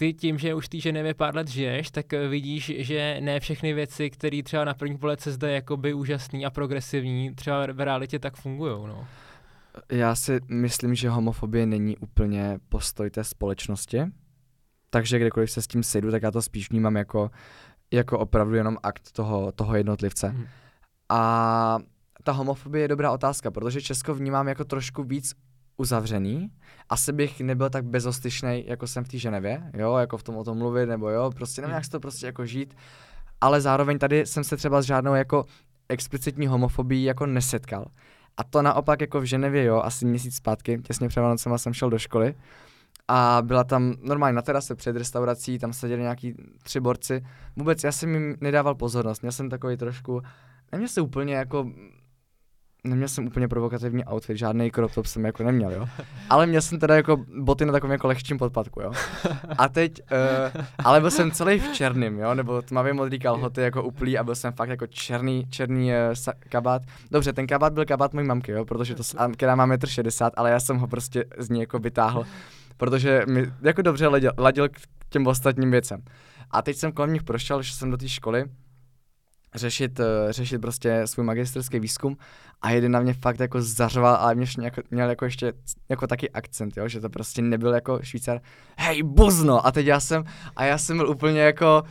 ty tím, že už ty Ženevě pár let žiješ, tak eh, vidíš, že ne všechny věci, které třeba na první pohled se zdají jakoby úžasný a progresivní, třeba v realitě tak fungují. No. Já si myslím, že homofobie není úplně postoj té společnosti, takže kdekoliv se s tím sejdu, tak já to spíš vnímám jako, jako opravdu jenom akt toho, toho jednotlivce. Hmm. A ta homofobie je dobrá otázka, protože Česko vnímám jako trošku víc uzavřený. Asi bych nebyl tak bezostyšný, jako jsem v té Ženevě, jo, jako v tom o tom mluvit, nebo jo, prostě nevím, jak se to prostě jako žít. Ale zároveň tady jsem se třeba s žádnou jako explicitní homofobií jako nesetkal. A to naopak jako v Ženevě, jo, asi měsíc zpátky, těsně před Vánocema jsem šel do školy a byla tam normálně na terase před restaurací, tam seděli nějaký tři borci. Vůbec já jsem jim nedával pozornost, měl jsem takový trošku, neměl jsem úplně jako neměl jsem úplně provokativní outfit, žádný crop top jsem jako neměl, jo. Ale měl jsem teda jako boty na takovém jako lehčím podpadku, jo. A teď, uh, ale byl jsem celý v černým, jo, nebo tmavě modrý kalhoty jako uplý a byl jsem fakt jako černý, černý uh, kabát. Dobře, ten kabát byl kabát mojí mamky, jo, protože to, která má 1,60 m, ale já jsem ho prostě z ní jako vytáhl, protože mi jako dobře ladil, ladil k těm ostatním věcem. A teď jsem kolem nich prošel, že jsem do té školy řešit, uh, řešit prostě svůj magisterský výzkum a jeden na mě fakt jako zařval, ale mě jako, měl jako ještě jako taky akcent, jo, že to prostě nebyl jako Švýcar, hej, buzno, a teď já jsem, a já jsem byl úplně jako,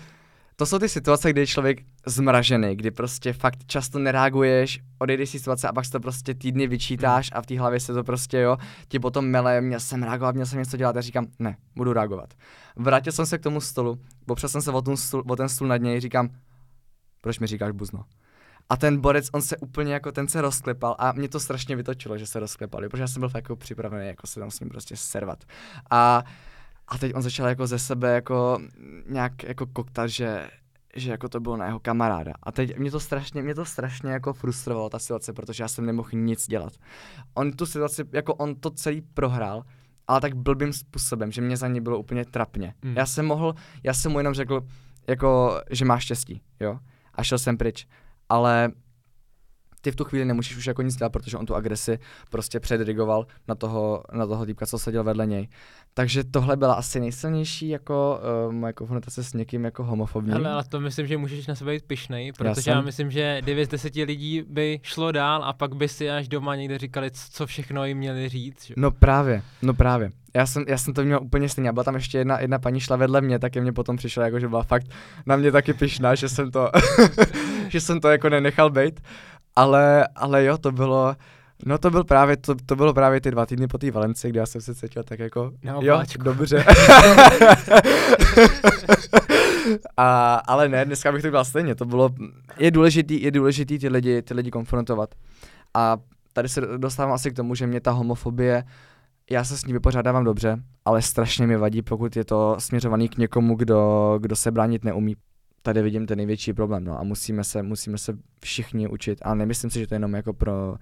to jsou ty situace, kdy je člověk zmražený, kdy prostě fakt často nereaguješ, odejdeš si situace a pak si to prostě týdny vyčítáš a v té hlavě se to prostě, jo, ti potom mele, měl jsem reagovat, měl jsem něco dělat a říkám, ne, budu reagovat. Vrátil jsem se k tomu stolu, popřel jsem se o stůl, o ten stůl nad něj, říkám, proč mi říkáš buzno? A ten borec, on se úplně jako, ten se rozklepal a mě to strašně vytočilo, že se rozklepal, protože já jsem byl jako připravený jako se tam s ním prostě servat. A, a teď on začal jako ze sebe jako nějak jako koktat, že, že jako to bylo na jeho kamaráda. A teď mě to strašně, mě to strašně jako frustrovalo ta situace, protože já jsem nemohl nic dělat. On tu situaci, jako on to celý prohrál, ale tak blbým způsobem, že mě za ní bylo úplně trapně. Mm. Já jsem mohl, já jsem mu jenom řekl, jako, že má štěstí, jo a šel jsem pryč. Ale ty v tu chvíli nemůžeš už jako nic dělat, protože on tu agresi prostě předrigoval na toho, na toho týpka, co seděl vedle něj. Takže tohle byla asi nejsilnější jako uh, moje konfrontace s někým jako homofobním. Ale, ale to myslím, že můžeš na sebe být pišnej, protože já, já myslím, že 9 z 10 lidí by šlo dál a pak by si až doma někde říkali, co všechno jim měli říct. Že? No právě, no právě. Já jsem, já jsem to měl úplně stejně. A byla tam ještě jedna, jedna paní šla vedle mě, tak mě potom přišla, jako, že byla fakt na mě taky pišná, že jsem to, (laughs) že jsem to jako nenechal být. Ale, ale jo, to bylo, No to byl právě, to, to bylo právě ty dva týdny po té Valenci, kdy já jsem se cítil tak jako, no, jo, páčku. dobře. a, ale ne, dneska bych to byl stejně, to bylo, je důležitý, je důležitý ty lidi, ty lidi konfrontovat. A tady se dostávám asi k tomu, že mě ta homofobie, já se s ní vypořádávám dobře, ale strašně mi vadí, pokud je to směřovaný k někomu, kdo, kdo se bránit neumí tady vidím ten největší problém, no a musíme se, musíme se všichni učit a nemyslím si, že to je jenom jako pro,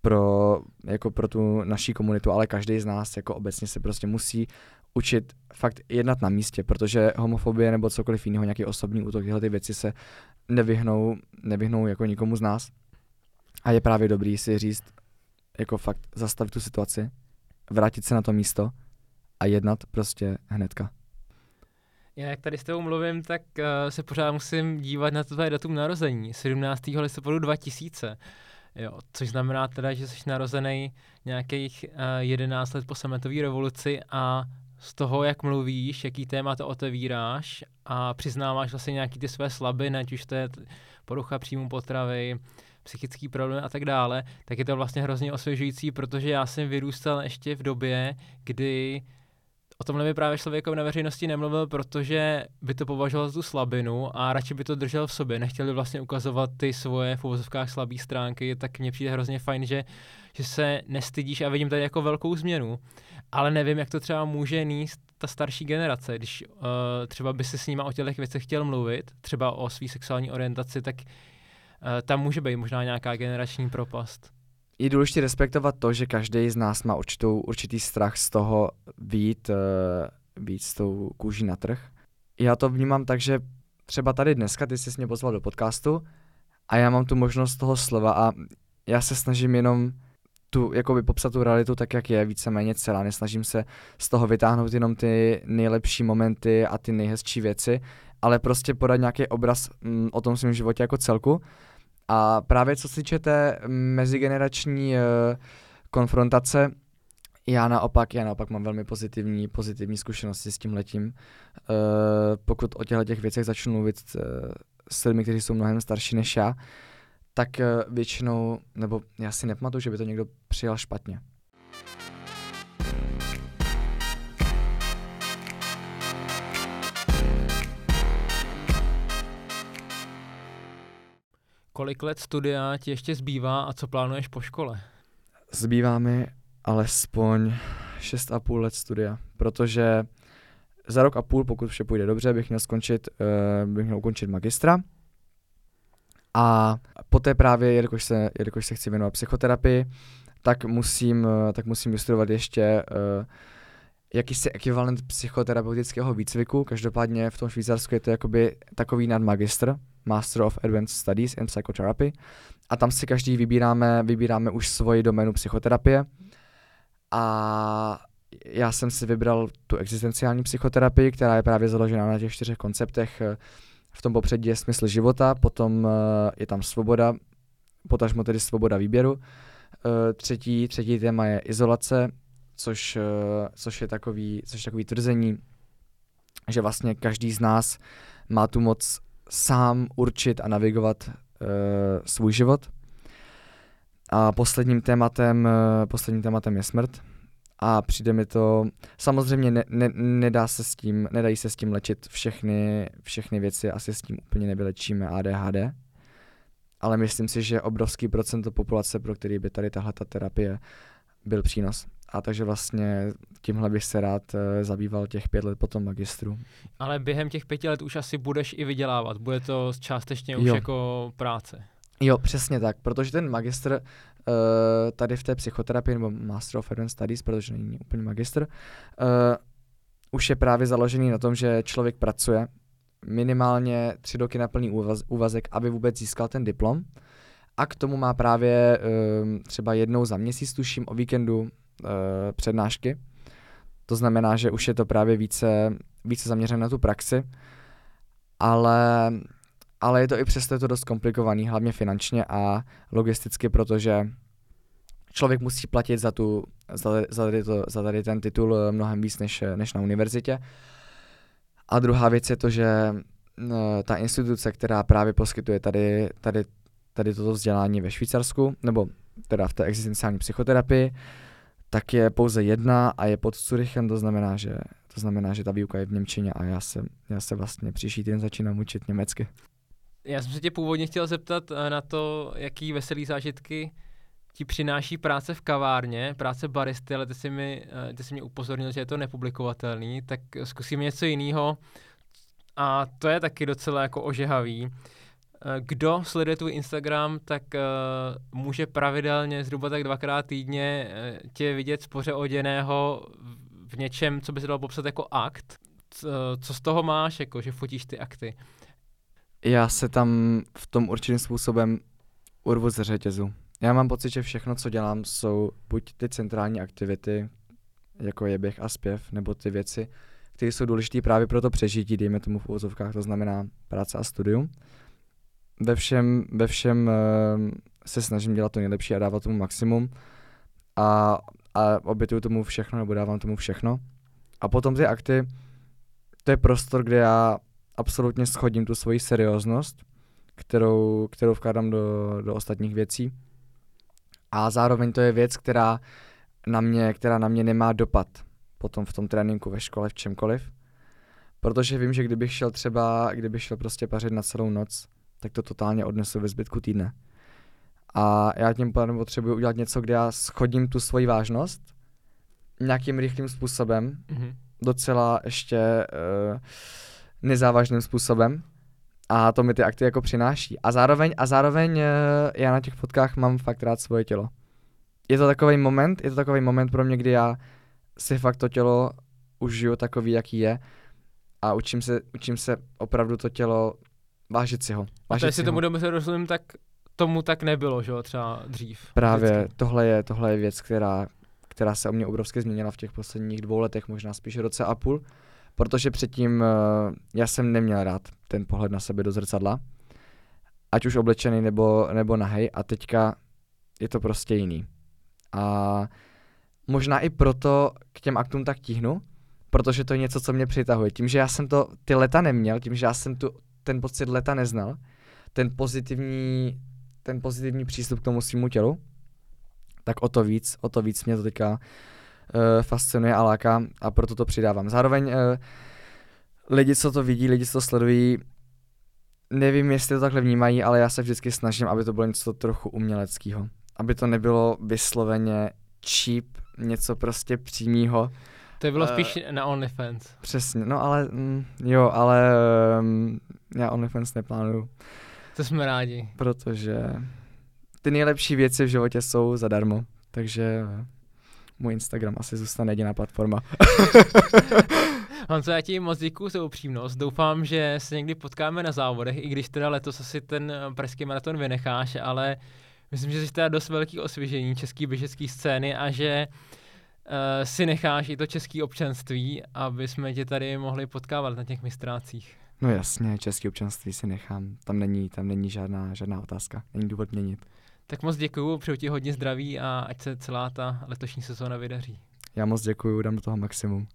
pro, jako pro tu naší komunitu, ale každý z nás jako obecně se prostě musí učit fakt jednat na místě, protože homofobie nebo cokoliv jiného, nějaký osobní útok, tyhle ty věci se nevyhnou, nevyhnou jako nikomu z nás. A je právě dobrý si říct, jako fakt zastavit tu situaci, vrátit se na to místo a jednat prostě hnedka. Já jak tady s tebou mluvím, tak uh, se pořád musím dívat na tvoje datum narození, 17. listopadu 2000. Jo, což znamená teda, že jsi narozený nějakých uh, 11 let po sametové revoluci a z toho, jak mluvíš, jaký téma to otevíráš a přiznáváš vlastně nějaký ty své slabiny, ať už to je porucha příjmu potravy, psychický problém a tak dále, tak je to vlastně hrozně osvěžující, protože já jsem vyrůstal ještě v době, kdy o tomhle by právě člověk na veřejnosti nemluvil, protože by to považoval za tu slabinu a radši by to držel v sobě. Nechtěli vlastně ukazovat ty svoje v uvozovkách slabé stránky, tak mně přijde hrozně fajn, že, že se nestydíš a vidím tady jako velkou změnu. Ale nevím, jak to třeba může níst ta starší generace, když uh, třeba by se s nima o těch věcech chtěl mluvit, třeba o své sexuální orientaci, tak uh, tam může být možná nějaká generační propast je důležité respektovat to, že každý z nás má určitou, určitý strach z toho být, být s tou kůží na trh. Já to vnímám tak, že třeba tady dneska ty jsi mě pozval do podcastu a já mám tu možnost toho slova a já se snažím jenom tu, jakoby popsat tu realitu tak, jak je, víceméně celá. Nesnažím se z toho vytáhnout jenom ty nejlepší momenty a ty nejhezčí věci, ale prostě podat nějaký obraz mm, o tom svém životě jako celku a právě co se týče té mezigenerační uh, konfrontace, já naopak, já naopak mám velmi pozitivní, pozitivní zkušenosti s tím letím. Uh, pokud o těchto těch věcech začnu mluvit uh, s lidmi, kteří jsou mnohem starší než já, tak uh, většinou, nebo já si nepamatuju, že by to někdo přijal špatně. Kolik let studia ti ještě zbývá a co plánuješ po škole? Zbývá mi alespoň 6,5 let studia, protože za rok a půl, pokud vše půjde dobře, bych měl skončit, uh, bych měl ukončit magistra. A poté právě, jelikož se, jelikož se chci věnovat psychoterapii, tak musím, uh, tak musím vystudovat ještě uh, jakýsi ekvivalent psychoterapeutického výcviku. Každopádně v tom Švýcarsku je to jakoby takový nadmagistr, Master of Advanced Studies in Psychotherapy. A tam si každý vybíráme, vybíráme už svoji doménu psychoterapie. A já jsem si vybral tu existenciální psychoterapii, která je právě založena na těch čtyřech konceptech. V tom popředí je smysl života, potom eh, je tam svoboda, potažmo tedy svoboda výběru. Eh, třetí, třetí téma je izolace, což, eh, což, je takový, což je takový tvrzení, že vlastně každý z nás má tu moc sám určit a navigovat uh, svůj život. A posledním tématem, uh, posledním tématem je smrt. A přijde mi to, samozřejmě ne, ne, nedá se s tím, nedají se s tím léčit všechny, všechny věci, asi s tím úplně nevylečíme ADHD, ale myslím si, že obrovský procent populace, pro který by tady tahle ta terapie byl přínos. A takže vlastně tímhle bych se rád uh, zabýval těch pět let potom magistru. Ale během těch pěti let už asi budeš i vydělávat, bude to částečně už jo. jako práce. Jo, přesně tak, protože ten magistr uh, tady v té psychoterapii, nebo Master of Advanced Studies, protože není úplně magistr, uh, už je právě založený na tom, že člověk pracuje minimálně tři roky na plný úvaz, úvazek, aby vůbec získal ten diplom A k tomu má právě um, třeba jednou za měsíc, tuším, o víkendu přednášky. To znamená, že už je to právě více, více zaměřené na tu praxi, ale, ale je to i přesto je to dost komplikovaný, hlavně finančně a logisticky, protože člověk musí platit za, tu, za, za, tady, to, za tady ten titul eh, mnohem víc než, než na univerzitě. A druhá věc je to, že eh, ta instituce, která právě poskytuje tady, tady, tady toto vzdělání ve Švýcarsku, nebo teda v té existenciální psychoterapii, tak je pouze jedna a je pod Curychem, to znamená, že, to znamená, že ta výuka je v Němčině a já se, já se vlastně příští týden začínám učit německy. Já jsem se tě původně chtěl zeptat eh, na to, jaký veselý zážitky ti přináší práce v kavárně, práce baristy, ale ty jsi, mi, eh, ty jsi mě upozornil, že je to nepublikovatelný, tak zkusíme něco jiného. A to je taky docela jako ožehavý. Eh, kdo sleduje tvůj Instagram, tak uh, může pravidelně, zhruba tak dvakrát týdně, uh, tě vidět spoře oděného v něčem, co by se dalo popsat jako akt. Co, co z toho máš, jako, že fotíš ty akty? Já se tam v tom určitým způsobem urvu ze řetězu. Já mám pocit, že všechno, co dělám, jsou buď ty centrální aktivity, jako je běh a zpěv, nebo ty věci, které jsou důležité právě pro to přežití, dejme tomu v úvozovkách, to znamená práce a studium. Ve všem, ve všem uh, se snažím dělat to nejlepší a dávat tomu maximum a, a obětuju tomu všechno, nebo dávám tomu všechno. A potom ty akty, to je prostor, kde já absolutně schodím tu svoji serióznost, kterou, kterou vkládám do, do ostatních věcí a zároveň to je věc, která na mě, která na mě nemá dopad potom v tom tréninku, ve škole, v čemkoliv. Protože vím, že kdybych šel třeba, kdybych šel prostě pařit na celou noc, tak to totálně odnesu ve zbytku týdne. A já tím pádem potřebuji udělat něco, kde já schodím tu svoji vážnost nějakým rychlým způsobem, mm-hmm. docela ještě uh, nezávažným způsobem, a to mi ty akty jako přináší. A zároveň, a zároveň uh, já na těch fotkách mám fakt rád svoje tělo. Je to takový moment, je to takový moment pro mě, kdy já si fakt to tělo užiju takový, jaký je a učím se, učím se opravdu to tělo vážit si ho. Vážit a to jestli tomu dobře rozumím, tak tomu tak nebylo, že jo, třeba dřív. Právě, tohle je, tohle je věc, která, která se o mě obrovsky změnila v těch posledních dvou letech, možná spíš roce a půl protože předtím uh, já jsem neměl rád ten pohled na sebe do zrcadla, ať už oblečený nebo, nebo nahej a teďka je to prostě jiný. A možná i proto k těm aktům tak tíhnu, protože to je něco, co mě přitahuje. Tím, že já jsem to ty leta neměl, tím, že já jsem tu, ten pocit leta neznal, ten pozitivní, ten pozitivní přístup k tomu svýmu tělu, tak o to víc, o to víc mě to teďka uh, fascinuje a láká a proto to přidávám. Zároveň uh, lidi, co to vidí, lidi, co to sledují, nevím, jestli to takhle vnímají, ale já se vždycky snažím, aby to bylo něco trochu uměleckého. Aby to nebylo vysloveně cheap, něco prostě přímého. To bylo uh, spíš na OnlyFans. Přesně, no ale mm, jo, ale um, já OnlyFans neplánuju. To jsme rádi. Protože ty nejlepší věci v životě jsou zadarmo, takže můj Instagram asi zůstane jediná platforma. (laughs) Honzo, já ti moc děkuji za upřímnost. Doufám, že se někdy potkáme na závodech, i když teda letos asi ten eh, pražský maraton vynecháš, ale myslím, že jsi teda dost velký osvěžení český běžecký scény a že uh, si necháš i to české občanství, aby jsme tě tady mohli potkávat na těch mistrácích. No jasně, české občanství si nechám. Tam není, tam není žádná, žádná otázka. Není důvod měnit. Tak moc děkuju, přeju ti hodně zdraví a ať se celá ta letošní sezóna vydaří. Já moc děkuju, dám do toho maximum.